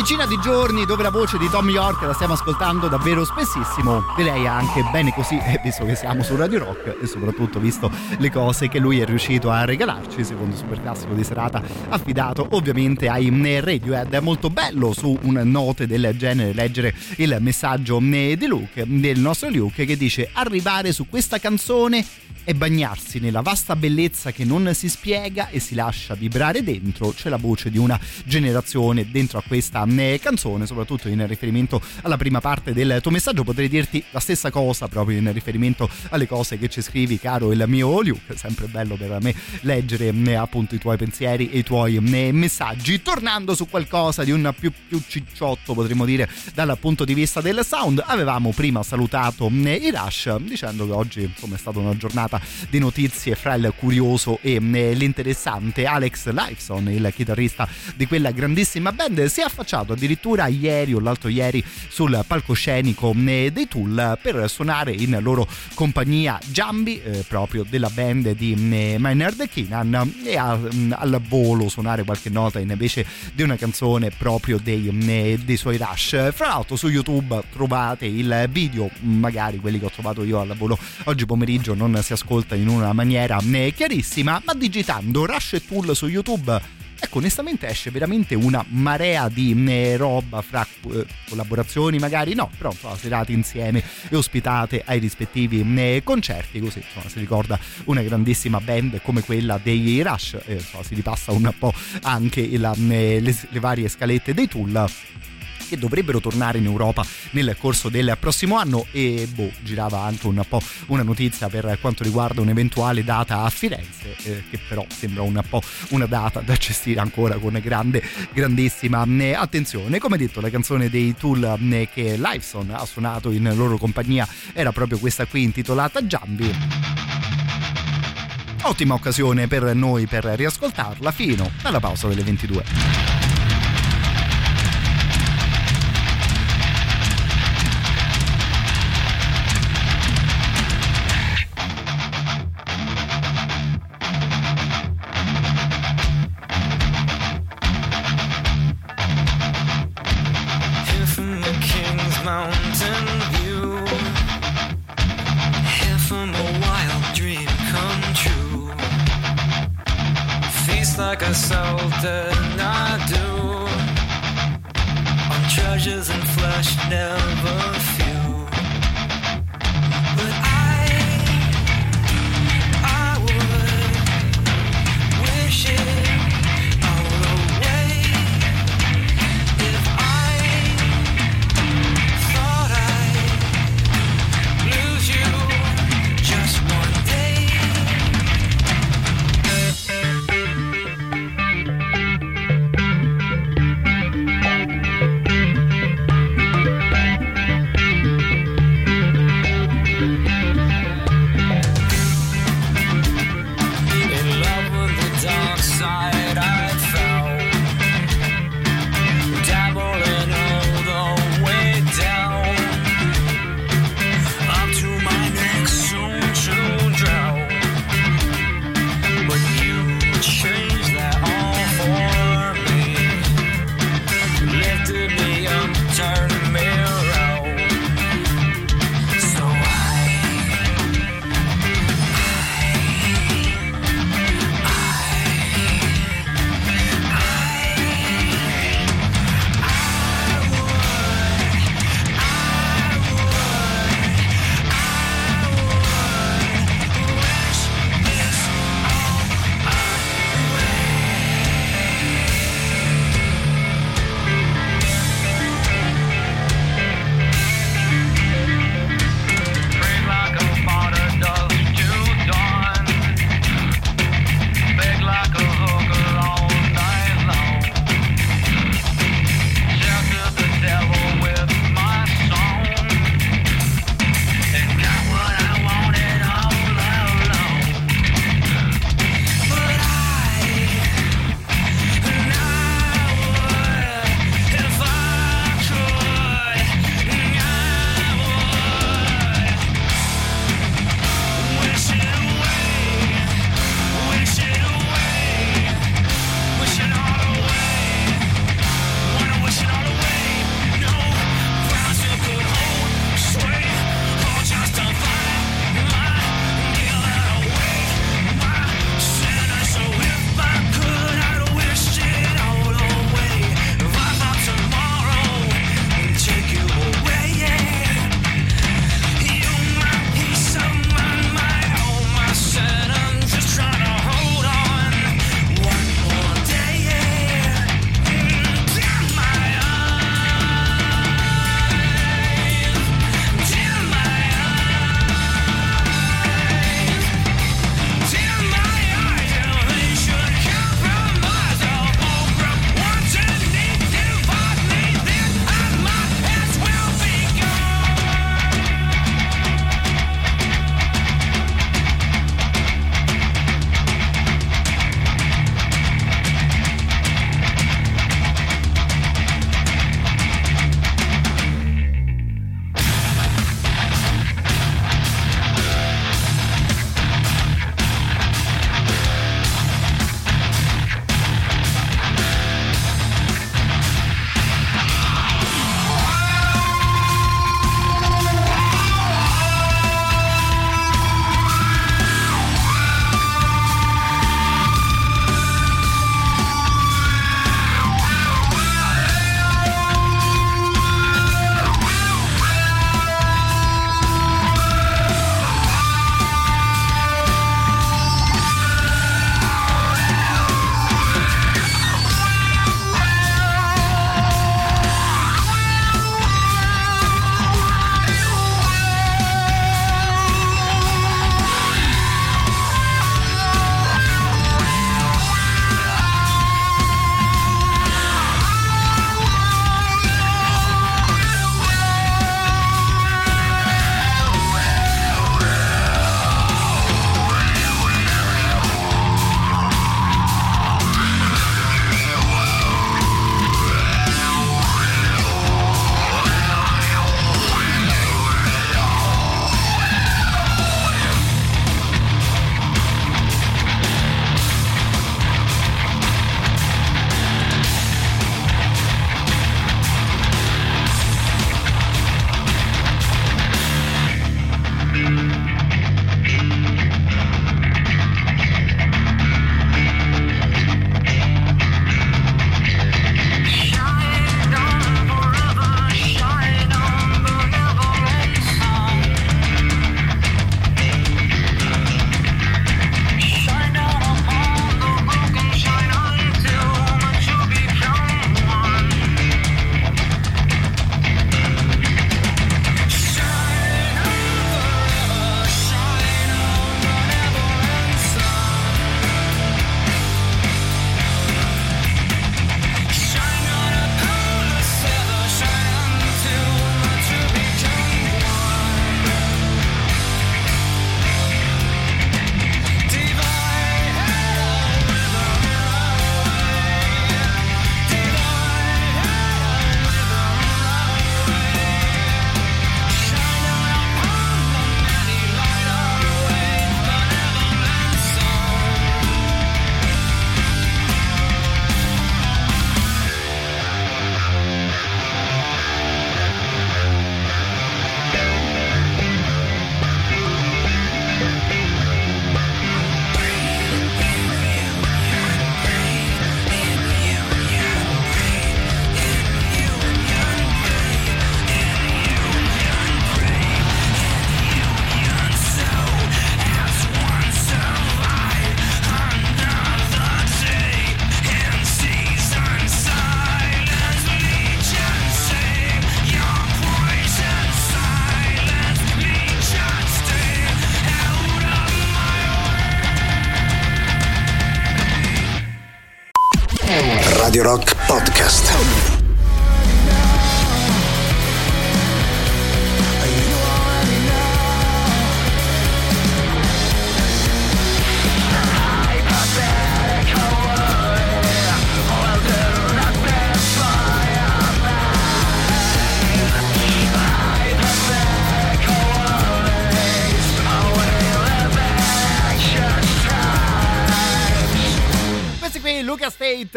Speaker 1: Decina di giorni dove la voce di Tom York la stiamo ascoltando davvero spessissimo. Direi anche bene così, eh, visto che siamo su Radio Rock e soprattutto visto le cose che lui è riuscito a regalarci, secondo super classico di serata, affidato ovviamente ai eh, Radiohead. È molto bello su un note del genere leggere il messaggio eh, di Luke, del nostro Luke, che dice arrivare su questa canzone e bagnarsi nella vasta bellezza che non si spiega e si lascia vibrare dentro. C'è la voce di una generazione dentro a questa eh, canzone, soprattutto in riferimento alla prima parte del tuo messaggio. Potrei dirti la stessa cosa proprio in riferimento alle cose che ci scrivi, caro il mio Luke. È sempre bello per me leggere eh, appunto i tuoi pensieri e i tuoi eh, messaggi. Tornando su qualcosa di un più, più cicciotto, potremmo dire, dal punto di vista del sound, avevamo prima salutato i Rush dicendo che oggi insomma, è stata una giornata di notizie fra il curioso e eh, l'interessante. Alex Lifeson, il chitarrista di quella grandissima band, si è affacciato addirittura ieri o l'altro ieri sul palcoscenico eh, dei Tool per suonare in loro compagnia Jambi, eh, proprio della band di eh, Maynard Keenan, e a, al volo suonare qualche nota invece di una canzone proprio dei, dei suoi Rush. Fra l'altro su YouTube trovate il video, magari quelli che ho trovato io al volo oggi pomeriggio non si ascolta in una maniera eh, chiarissima, ma digitando Rush e Tool su YouTube. Ecco onestamente esce veramente una marea di eh, roba fra eh, collaborazioni magari no però insomma, serate insieme e ospitate ai rispettivi eh, concerti così insomma si ricorda una grandissima band come quella dei Rush e insomma, si ripassa un po' anche la, eh, le, le varie scalette dei Tool che dovrebbero tornare in Europa nel corso del prossimo anno. E boh, girava anche un po' una notizia per quanto riguarda un'eventuale data a Firenze eh, che però sembra un po' una data da gestire ancora con grande grandissima eh, attenzione. Come detto la canzone dei Tool eh, che Liveson ha suonato in loro compagnia era proprio questa qui intitolata Jambi. Ottima occasione per noi per riascoltarla fino alla pausa delle 22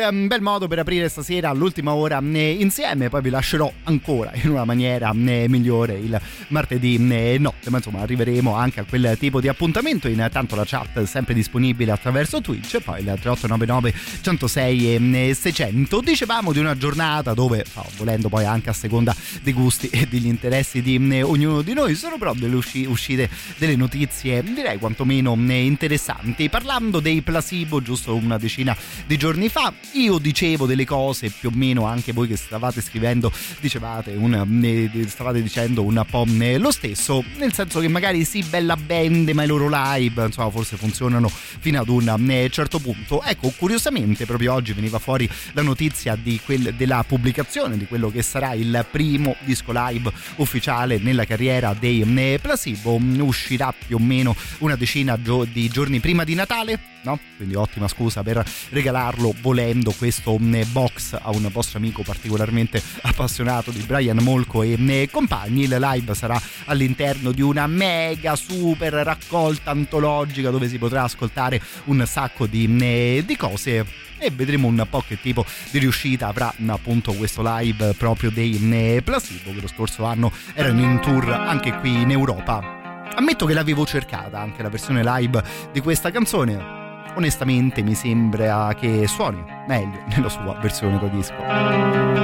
Speaker 1: un bel modo per aprire stasera all'ultima ora eh, insieme, poi vi lascerò ancora in una maniera eh, migliore il martedì eh, notte, ma insomma arriveremo anche a quel tipo di appuntamento, intanto la chat è sempre disponibile attraverso Twitch, poi il 3899 106 e 600, dicevamo di una giornata dove, volendo poi anche a seconda dei gusti e degli interessi di ognuno di noi, sono però delle usci- uscite delle notizie direi quantomeno interessanti, parlando dei placebo giusto una decina di giorni fa. Io dicevo delle cose più o meno anche voi che stavate scrivendo, dicevate un, ne- stavate dicendo un po' ne- lo stesso, nel senso che magari sì, bella band, ma i loro live, insomma, forse funzionano fino ad un eh, certo punto. Ecco, curiosamente, proprio oggi veniva fuori la notizia quel- della pubblicazione di quello che sarà il primo disco live ufficiale nella carriera dei eh, Placebo. Uscirà più o meno una decina di giorni prima di Natale, no? Quindi ottima scusa per regalarlo volendo questo mh, box a un vostro amico particolarmente appassionato di Brian Molko e mh, compagni. Il live sarà all'interno di una mega super raccolta antologica dove si potrà ascoltare un sacco di, mh, di cose e vedremo un po' che tipo di riuscita avrà appunto questo live proprio dei Placebo che lo scorso anno erano in tour anche qui in Europa. Ammetto che l'avevo cercata anche la versione live di questa canzone. Onestamente mi sembra che suoni meglio nella sua versione da disco.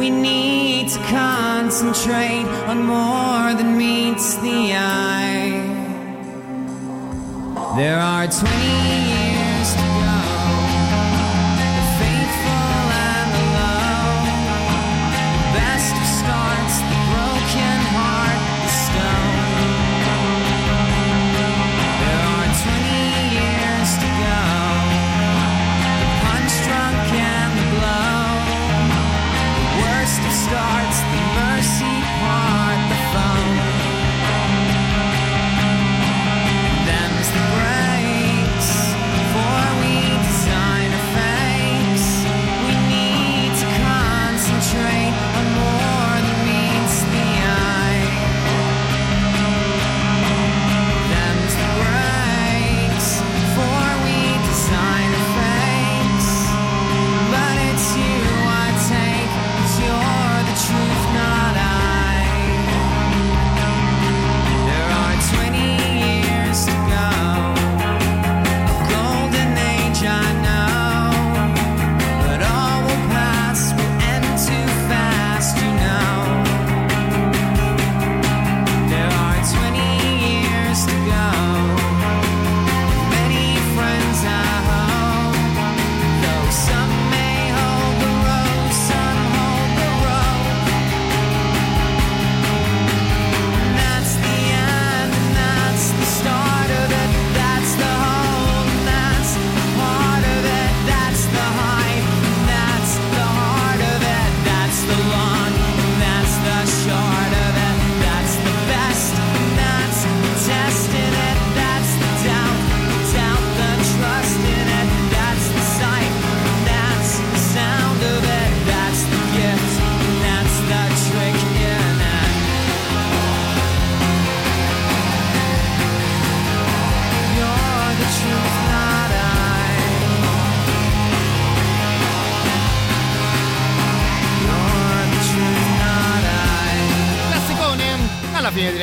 Speaker 12: We need to concentrate on more than meets the eye. There are 20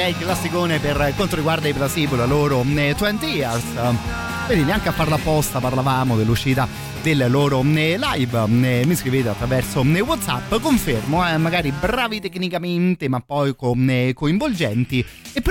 Speaker 1: direi classicone per quanto riguarda i placebo, la loro eh, 20 Years. Vedi, neanche a farla apposta parlavamo dell'uscita del loro eh, live. Eh, Mi scrivete attraverso WhatsApp, confermo, eh, magari bravi tecnicamente, ma poi coinvolgenti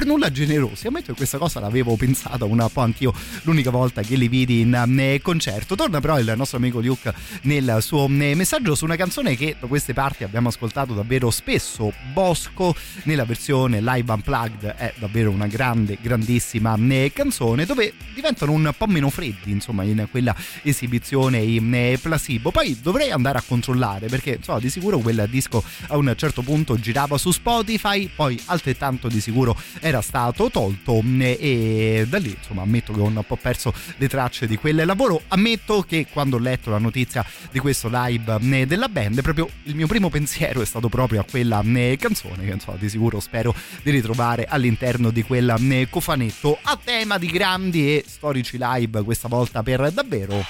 Speaker 1: nulla generosi. Ammetto che questa cosa l'avevo pensata un po' anch'io l'unica volta che li vidi in eh, concerto. Torna però il nostro amico Luke nel suo eh, messaggio su una canzone che da queste parti abbiamo ascoltato davvero spesso, Bosco, nella versione live unplugged è davvero una grande, grandissima eh, canzone dove diventano un po' meno freddi, insomma, in quella esibizione in eh, placebo. Poi dovrei andare a controllare perché insomma, di sicuro quel disco a un certo punto girava su Spotify, poi altrettanto di sicuro era stato tolto mm, e da lì insomma ammetto che ho un po' perso le tracce di quel lavoro. Ammetto che quando ho letto la notizia di questo live mm, della band, proprio il mio primo pensiero è stato proprio a quella mm, canzone che insomma di sicuro spero di ritrovare all'interno di quel cofanetto a tema di grandi e storici live questa volta per davvero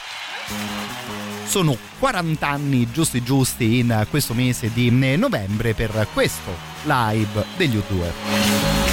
Speaker 1: sono 40 anni giusti giusti in questo mese di novembre per questo live degli U2.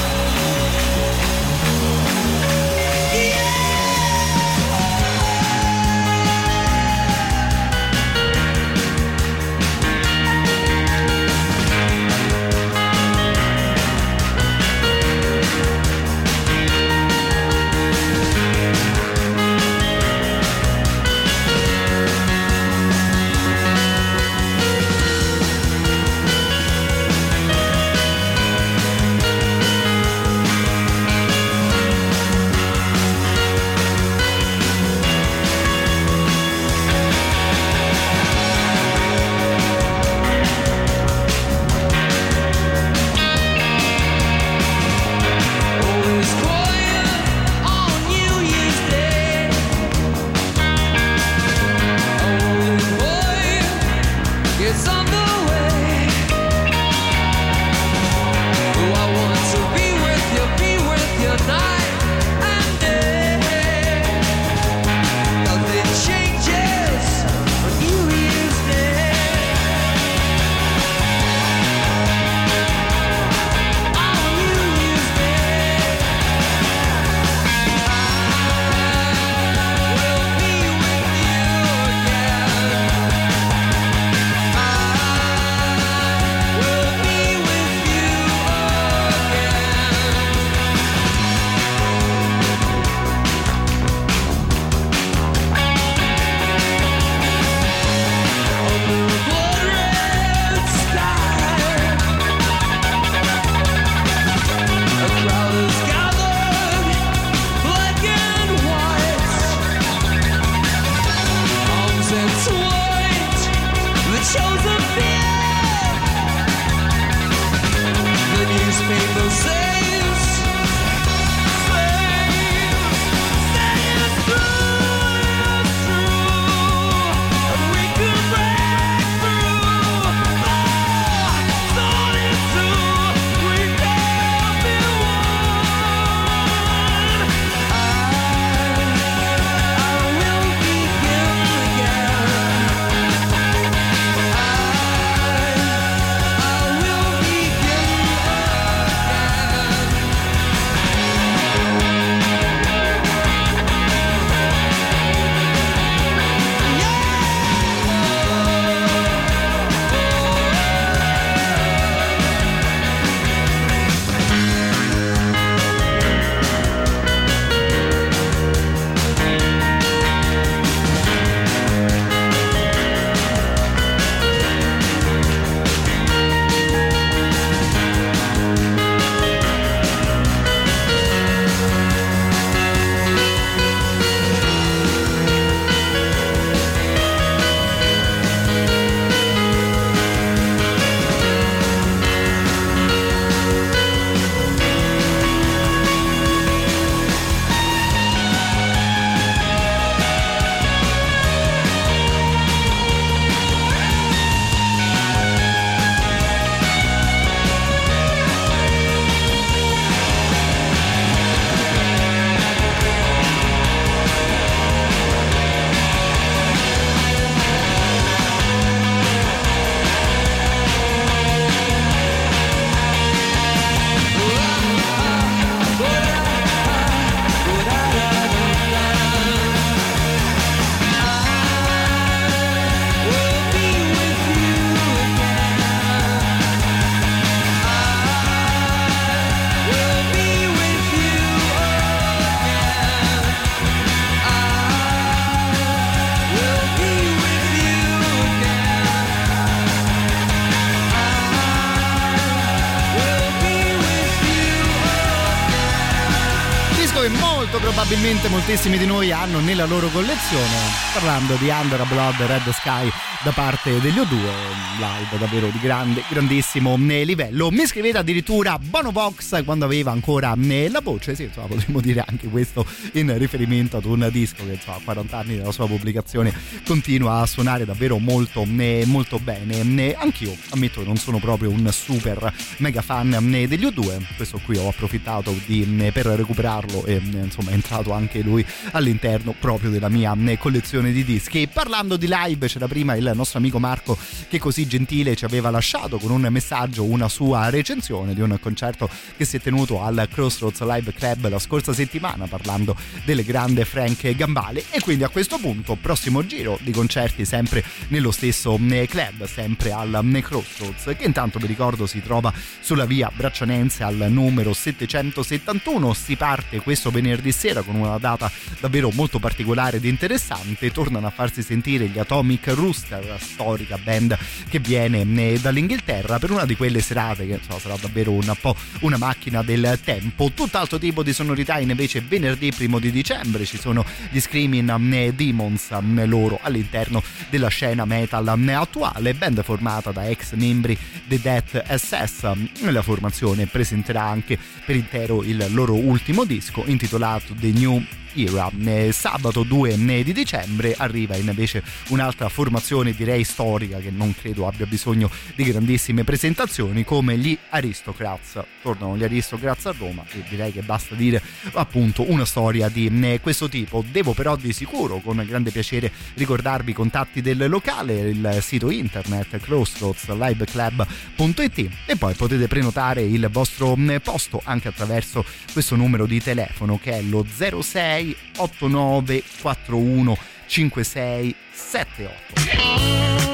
Speaker 1: Moltissimi di noi hanno nella loro collezione, parlando di Under Blood Red Sky da parte degli O2, un live davvero di grande, grandissimo eh, livello. Mi scrivete addirittura Bono Box quando aveva ancora eh, la voce, sì, insomma, potremmo dire anche questo in riferimento ad un disco che insomma, a 40 anni dalla sua pubblicazione continua a suonare davvero molto, eh, molto bene. Anch'io ammetto che non sono proprio un super mega fan degli O2, questo qui ho approfittato di, per recuperarlo e insomma è entrato anche lui all'interno proprio della mia eh, collezione di dischi. Parlando di live c'era prima il nostro amico Marco che così gentile ci aveva lasciato con un messaggio una sua recensione di un concerto che si è tenuto al Crossroads Live Club la scorsa settimana parlando del grande Frank Gambale e quindi a questo punto prossimo giro di concerti sempre nello stesso eh, club sempre al eh, Crossroads che intanto vi ricordo si trova sulla via Braccianense al numero 771 si parte questo venerdì sera con una data davvero molto particolare ed interessante tornano a farsi sentire gli Atomic Rooster storica band che viene eh, dall'Inghilterra per una di quelle serate che insomma, sarà davvero un po' una macchina del tempo. Tutt'altro tipo di sonorità invece venerdì primo di dicembre. Ci sono gli Screaming eh, Demons eh, loro all'interno della scena metal attuale band formata da ex membri dei Death SS la formazione presenterà anche per intero il loro ultimo disco intitolato The New Era. Eh, Sabato 2 di dicembre arriva invece un'altra formazione direi storica che non credo abbia bisogno di grandissime presentazioni come gli Aristocrats. Tornano gli Aristocrats a Roma e direi che basta dire appunto una storia di eh, questo tipo. Devo però di sicuro con grande piacere ricordarvi i contatti del locale, il sito internet crossroadsliveclub.it e poi potete prenotare il vostro eh, posto anche attraverso questo numero di telefono che è lo 06 89 41 56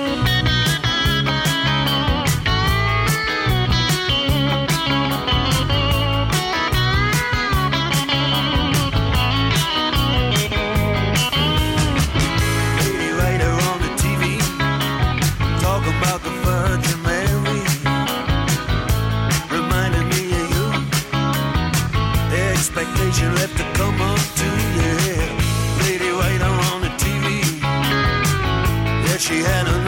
Speaker 13: she had
Speaker 1: a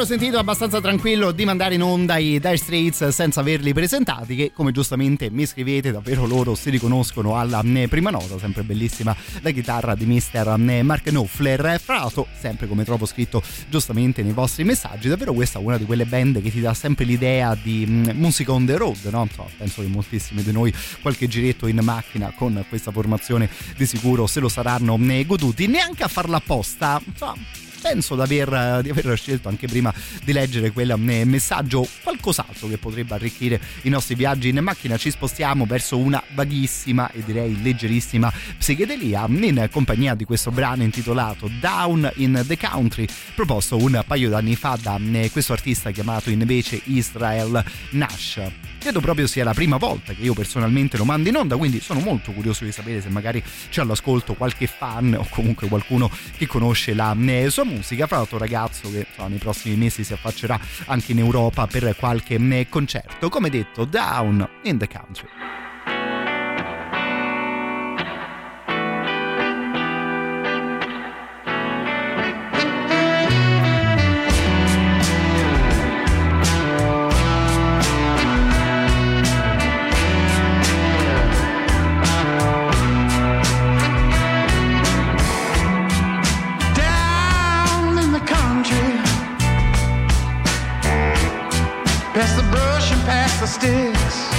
Speaker 1: mi ero sentito abbastanza tranquillo di mandare in onda i Dire Straits senza averli presentati che come giustamente mi scrivete davvero loro si riconoscono alla eh, prima nota sempre bellissima la chitarra di Mr. eh, Mark Knopfler fra l'altro sempre come trovo scritto giustamente nei vostri messaggi davvero questa è una di quelle band che ti dà sempre l'idea di mh, musica on the road no? So, penso che moltissimi di noi qualche giretto in macchina con questa formazione di sicuro se lo saranno eh, goduti neanche a farla apposta insomma penso di aver, di aver, scelto anche prima di leggere quel messaggio qualcos'altro che potrebbe arricchire i nostri viaggi in macchina. Ci spostiamo verso una vaghissima e direi leggerissima psichedelia in compagnia di questo brano intitolato Down in the Country proposto un paio d'anni fa da eh, questo artista chiamato invece Israel Nash. Credo proprio sia la prima volta che io personalmente lo mando in onda quindi sono molto curioso di sapere se magari c'è all'ascolto qualche fan o comunque qualcuno che conosce la eh, sua fra l'altro ragazzo che insomma, nei prossimi mesi si affaccerà anche in Europa per qualche eh, concerto. Come detto Down in the Country
Speaker 14: sticks.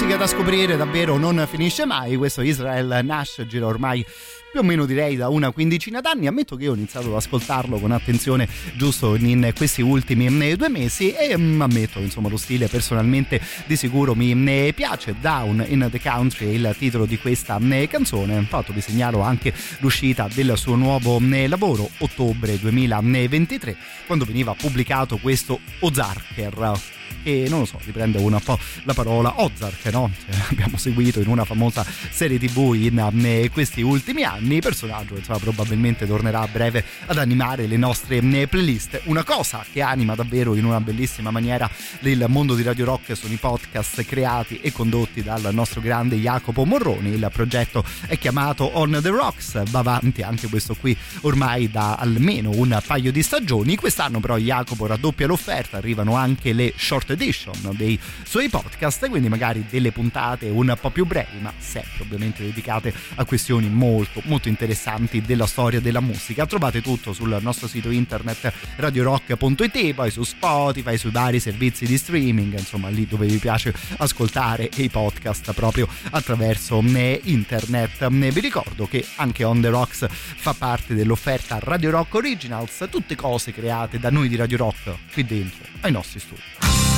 Speaker 1: Musica da scoprire davvero non finisce mai. Questo Israel Nash gira ormai più o meno direi da una quindicina d'anni. Ammetto che io ho iniziato ad ascoltarlo con attenzione giusto in questi ultimi mm, due mesi e mm, ammetto insomma lo stile personalmente di sicuro mi mm, piace. Down in the Country è il titolo di questa canzone. Infatti vi segnalo anche l'uscita del suo nuovo lavoro, ottobre 2023, quando veniva pubblicato questo Ozarker. Che non lo so, riprende un po' la parola Ozark, no? Cioè, abbiamo seguito in una famosa serie tv in eh, questi ultimi anni, personaggio che probabilmente tornerà a breve ad animare le nostre eh, playlist. Una cosa che anima davvero in una bellissima maniera il mondo di Radio Rock sono i podcast creati e condotti dal nostro grande Jacopo Morroni. Il progetto è chiamato On the Rocks, va avanti anche questo qui ormai da almeno un paio di stagioni. Quest'anno però Jacopo raddoppia l'offerta, arrivano anche le short edition dei suoi podcast, quindi magari delle puntate un po' più brevi, ma sempre ovviamente dedicate a questioni molto molto interessanti della storia della musica. Trovate tutto sul nostro sito internet radiorock.it, poi su Spotify, sui vari servizi di streaming, insomma lì dove vi piace ascoltare i podcast proprio attraverso eh, internet. Vi ricordo che anche On The Rocks fa parte dell'offerta Radio Rock Originals, tutte cose create da noi di Radio Rock qui dentro ai nostri studi.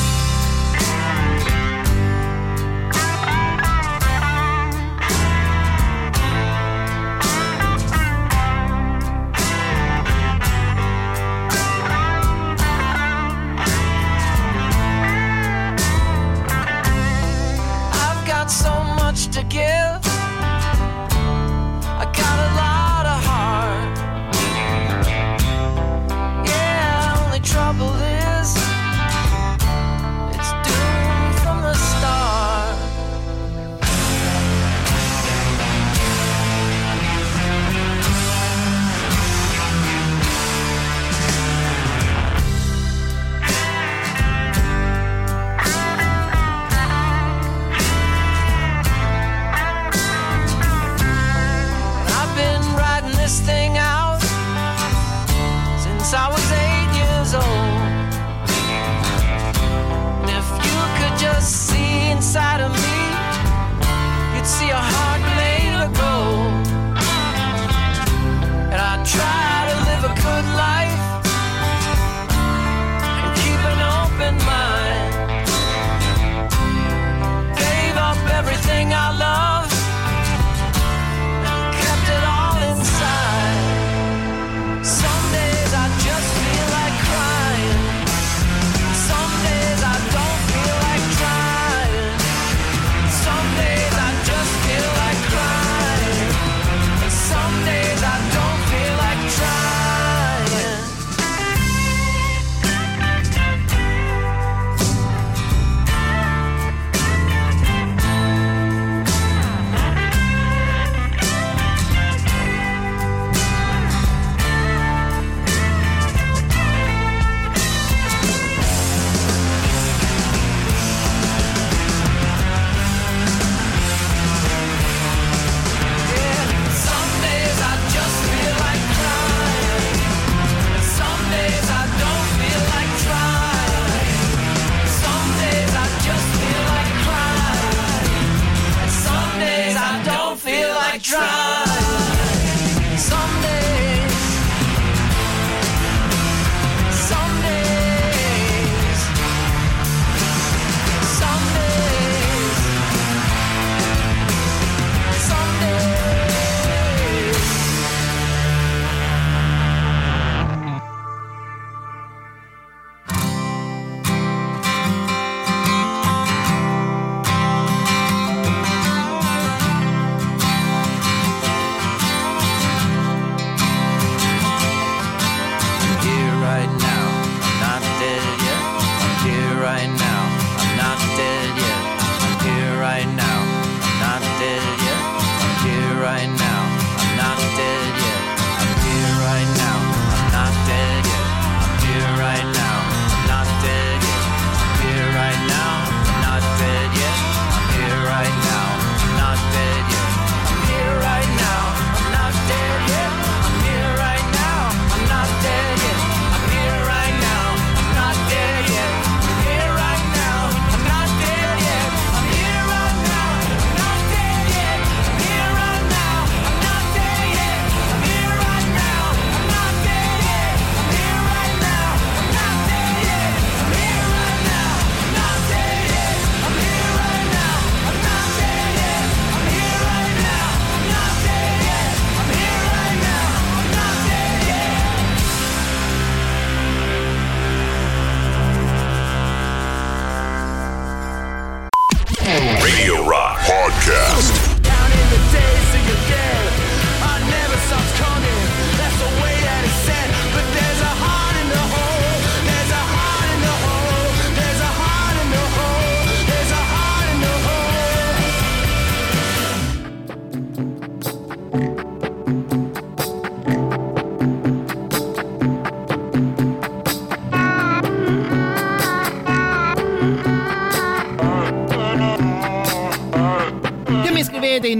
Speaker 1: drunk.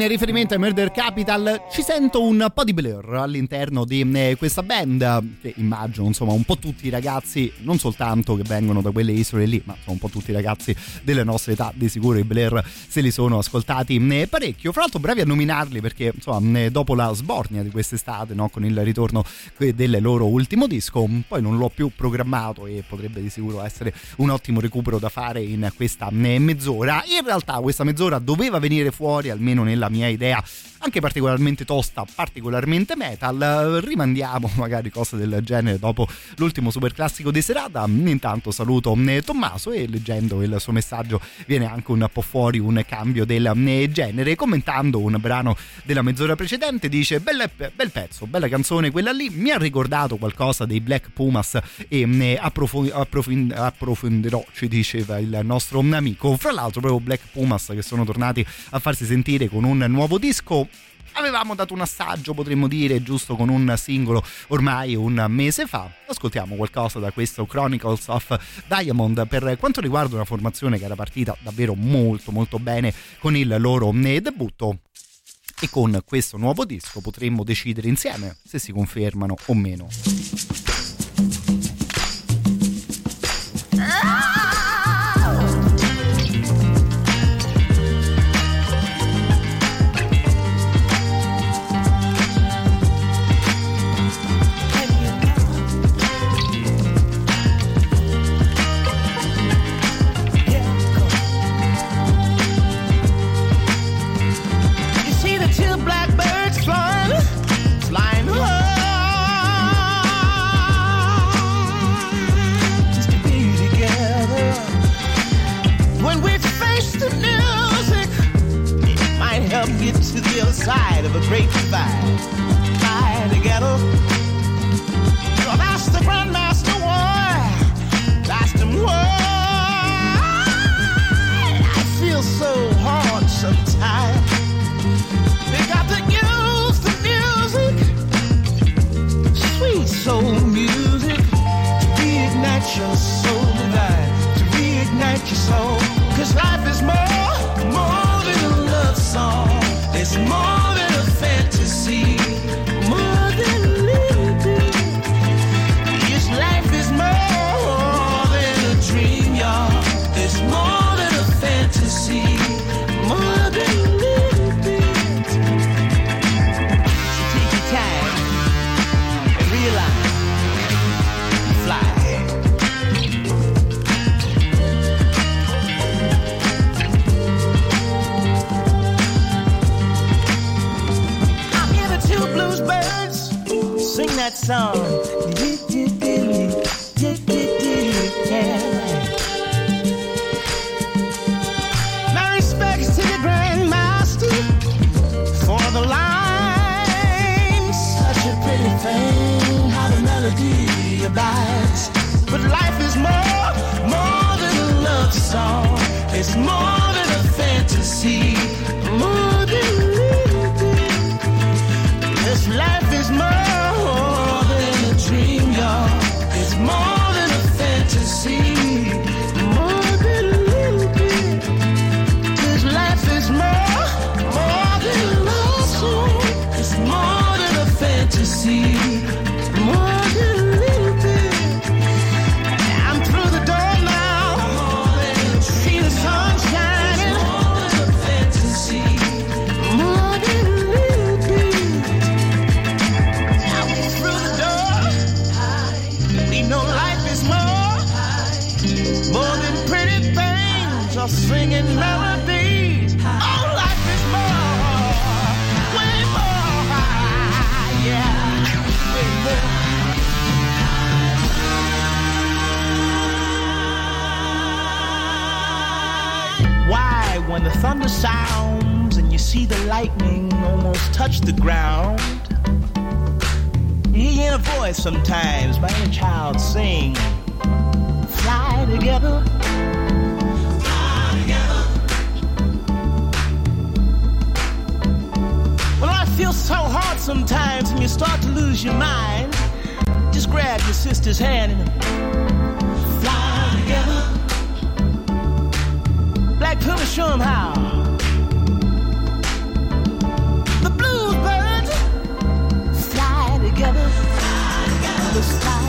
Speaker 1: Riferimento a Murder Capital ci sento un po' di Blur all'interno di eh, questa band che immagino insomma un po' tutti i ragazzi non soltanto che vengono da quelle isole lì ma sono un po' tutti i ragazzi delle nostre età di sicuro i Blur se li sono ascoltati eh, parecchio. Fra l'altro bravi a nominarli perché insomma eh, dopo la sbornia di quest'estate no, con il ritorno del loro ultimo disco poi non l'ho più programmato e potrebbe di sicuro essere un ottimo recupero da fare in questa mezz'ora. In realtà questa mezz'ora doveva venire fuori almeno nella mia idea anche particolarmente tosta, particolarmente metal. Rimandiamo magari cose del genere dopo l'ultimo super classico di serata. Intanto saluto eh, Tommaso e leggendo il suo messaggio viene anche un po' fuori un cambio del eh, genere. Commentando un brano della mezz'ora precedente dice bel, bel pezzo, bella canzone quella lì, mi ha ricordato qualcosa dei Black Pumas e eh, approfondi, approfondi, approfondirò, ci diceva il nostro amico. Fra l'altro proprio Black Pumas che sono tornati a farsi sentire con un nuovo disco avevamo dato un assaggio, potremmo dire, giusto con un singolo ormai un mese fa. Ascoltiamo qualcosa da questo Chronicles of Diamond per quanto riguarda una formazione che era partita davvero molto molto bene con il loro debutto. E con questo nuovo disco potremmo decidere insieme se si confermano o meno.
Speaker 15: Side of a great divide. Fly together. That's the Grandmaster why. That's the why. I feel so hard sometimes. We got to use the music, sweet soul music, to reignite your soul divine, to reignite your soul. Cause life is more, more than a love song. It's more song. Thunder sounds and you see the lightning almost touch the ground, you hear a voice sometimes by a child sing, Fly together. Fly together. Well, I feel so hard sometimes and you start to lose your mind. Just grab your sister's hand and Let me how. The blues birds fly together. Fly together.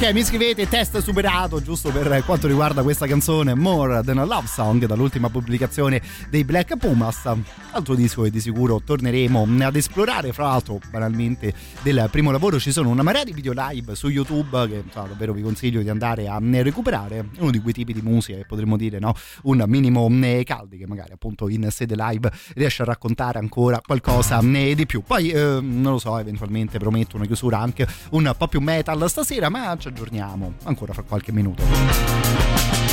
Speaker 16: Ok, mi scrivete test superato giusto per quanto riguarda questa canzone More Than a Love Song dall'ultima pubblicazione dei Black Pumas. Altro disco che di sicuro torneremo ad esplorare. Fra l'altro, banalmente, del primo lavoro ci sono una marea di video live su YouTube che so, davvero vi consiglio di andare a recuperare. Uno di quei tipi di musica che potremmo dire, no? Un minimo eh, caldi che magari appunto in sede live riesce a raccontare ancora qualcosa eh, di più. Poi, eh, non lo so, eventualmente prometto una chiusura anche un po' più metal stasera, ma c'è aggiorniamo ancora fra qualche minuto.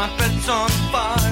Speaker 17: My
Speaker 15: bed's on fire.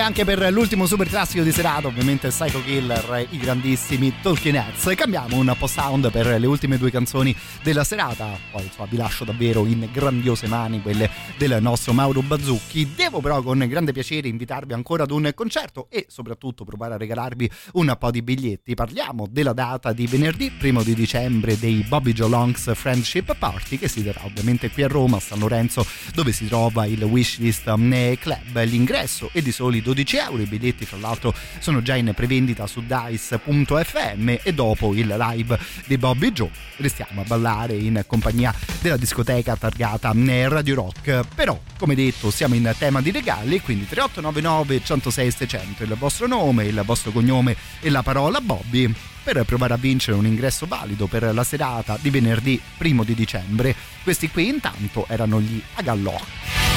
Speaker 1: Direi anche per l'ultimo super classico di serata, ovviamente Psycho Killer, i grandissimi Talking Heads. Cambiamo un po' sound per le ultime due canzoni della serata, poi insomma vi lascio davvero in grandiose mani quelle del nostro Mauro Bazzucchi. Devo però con grande piacere invitarvi ancora ad un concerto e soprattutto provare a regalarvi un po' di biglietti. Parliamo della data di venerdì, primo di dicembre, dei Bobby Joe Longs Friendship Party che si terrà ovviamente qui a Roma, a San Lorenzo, dove si trova il Wishlist Club. L'ingresso è di soli 12 euro, i biglietti fra l'altro sono già in prevendita su dice.fm e dopo il live di Bobby Joe restiamo a ballare in compagnia della discoteca targata Radio Rock. Però, come detto, siamo in tema di regali, quindi 3899 106 600 il vostro nome, il vostro cognome e la parola Bobby per provare a vincere un ingresso valido per la serata di venerdì primo di dicembre. Questi qui intanto erano gli Agallò.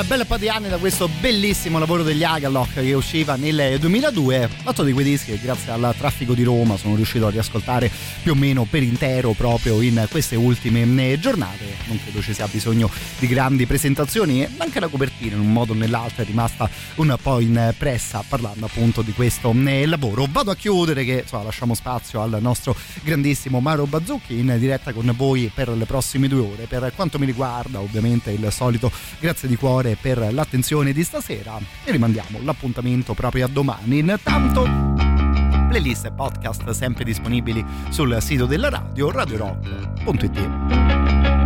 Speaker 3: Un bel po' di anni da questo bellissimo lavoro degli Agalock che usciva nel 2002, fatto di quei dischi che grazie al traffico di Roma sono riuscito a riascoltare più o meno per intero proprio in queste ultime eh, giornate. Non credo ci sia bisogno di grandi presentazioni e anche la copertina in un modo o nell'altro è rimasta un po' impressa parlando appunto di questo eh, lavoro. Vado a chiudere che insomma, lasciamo spazio al nostro grandissimo Maro Bazzucchi in diretta con voi per le prossime due ore. Per quanto mi riguarda ovviamente il solito grazie di cuore per l'attenzione di stasera e rimandiamo l'appuntamento proprio a domani. Intanto playlist e podcast sempre disponibili sul sito della radio radiorock.it.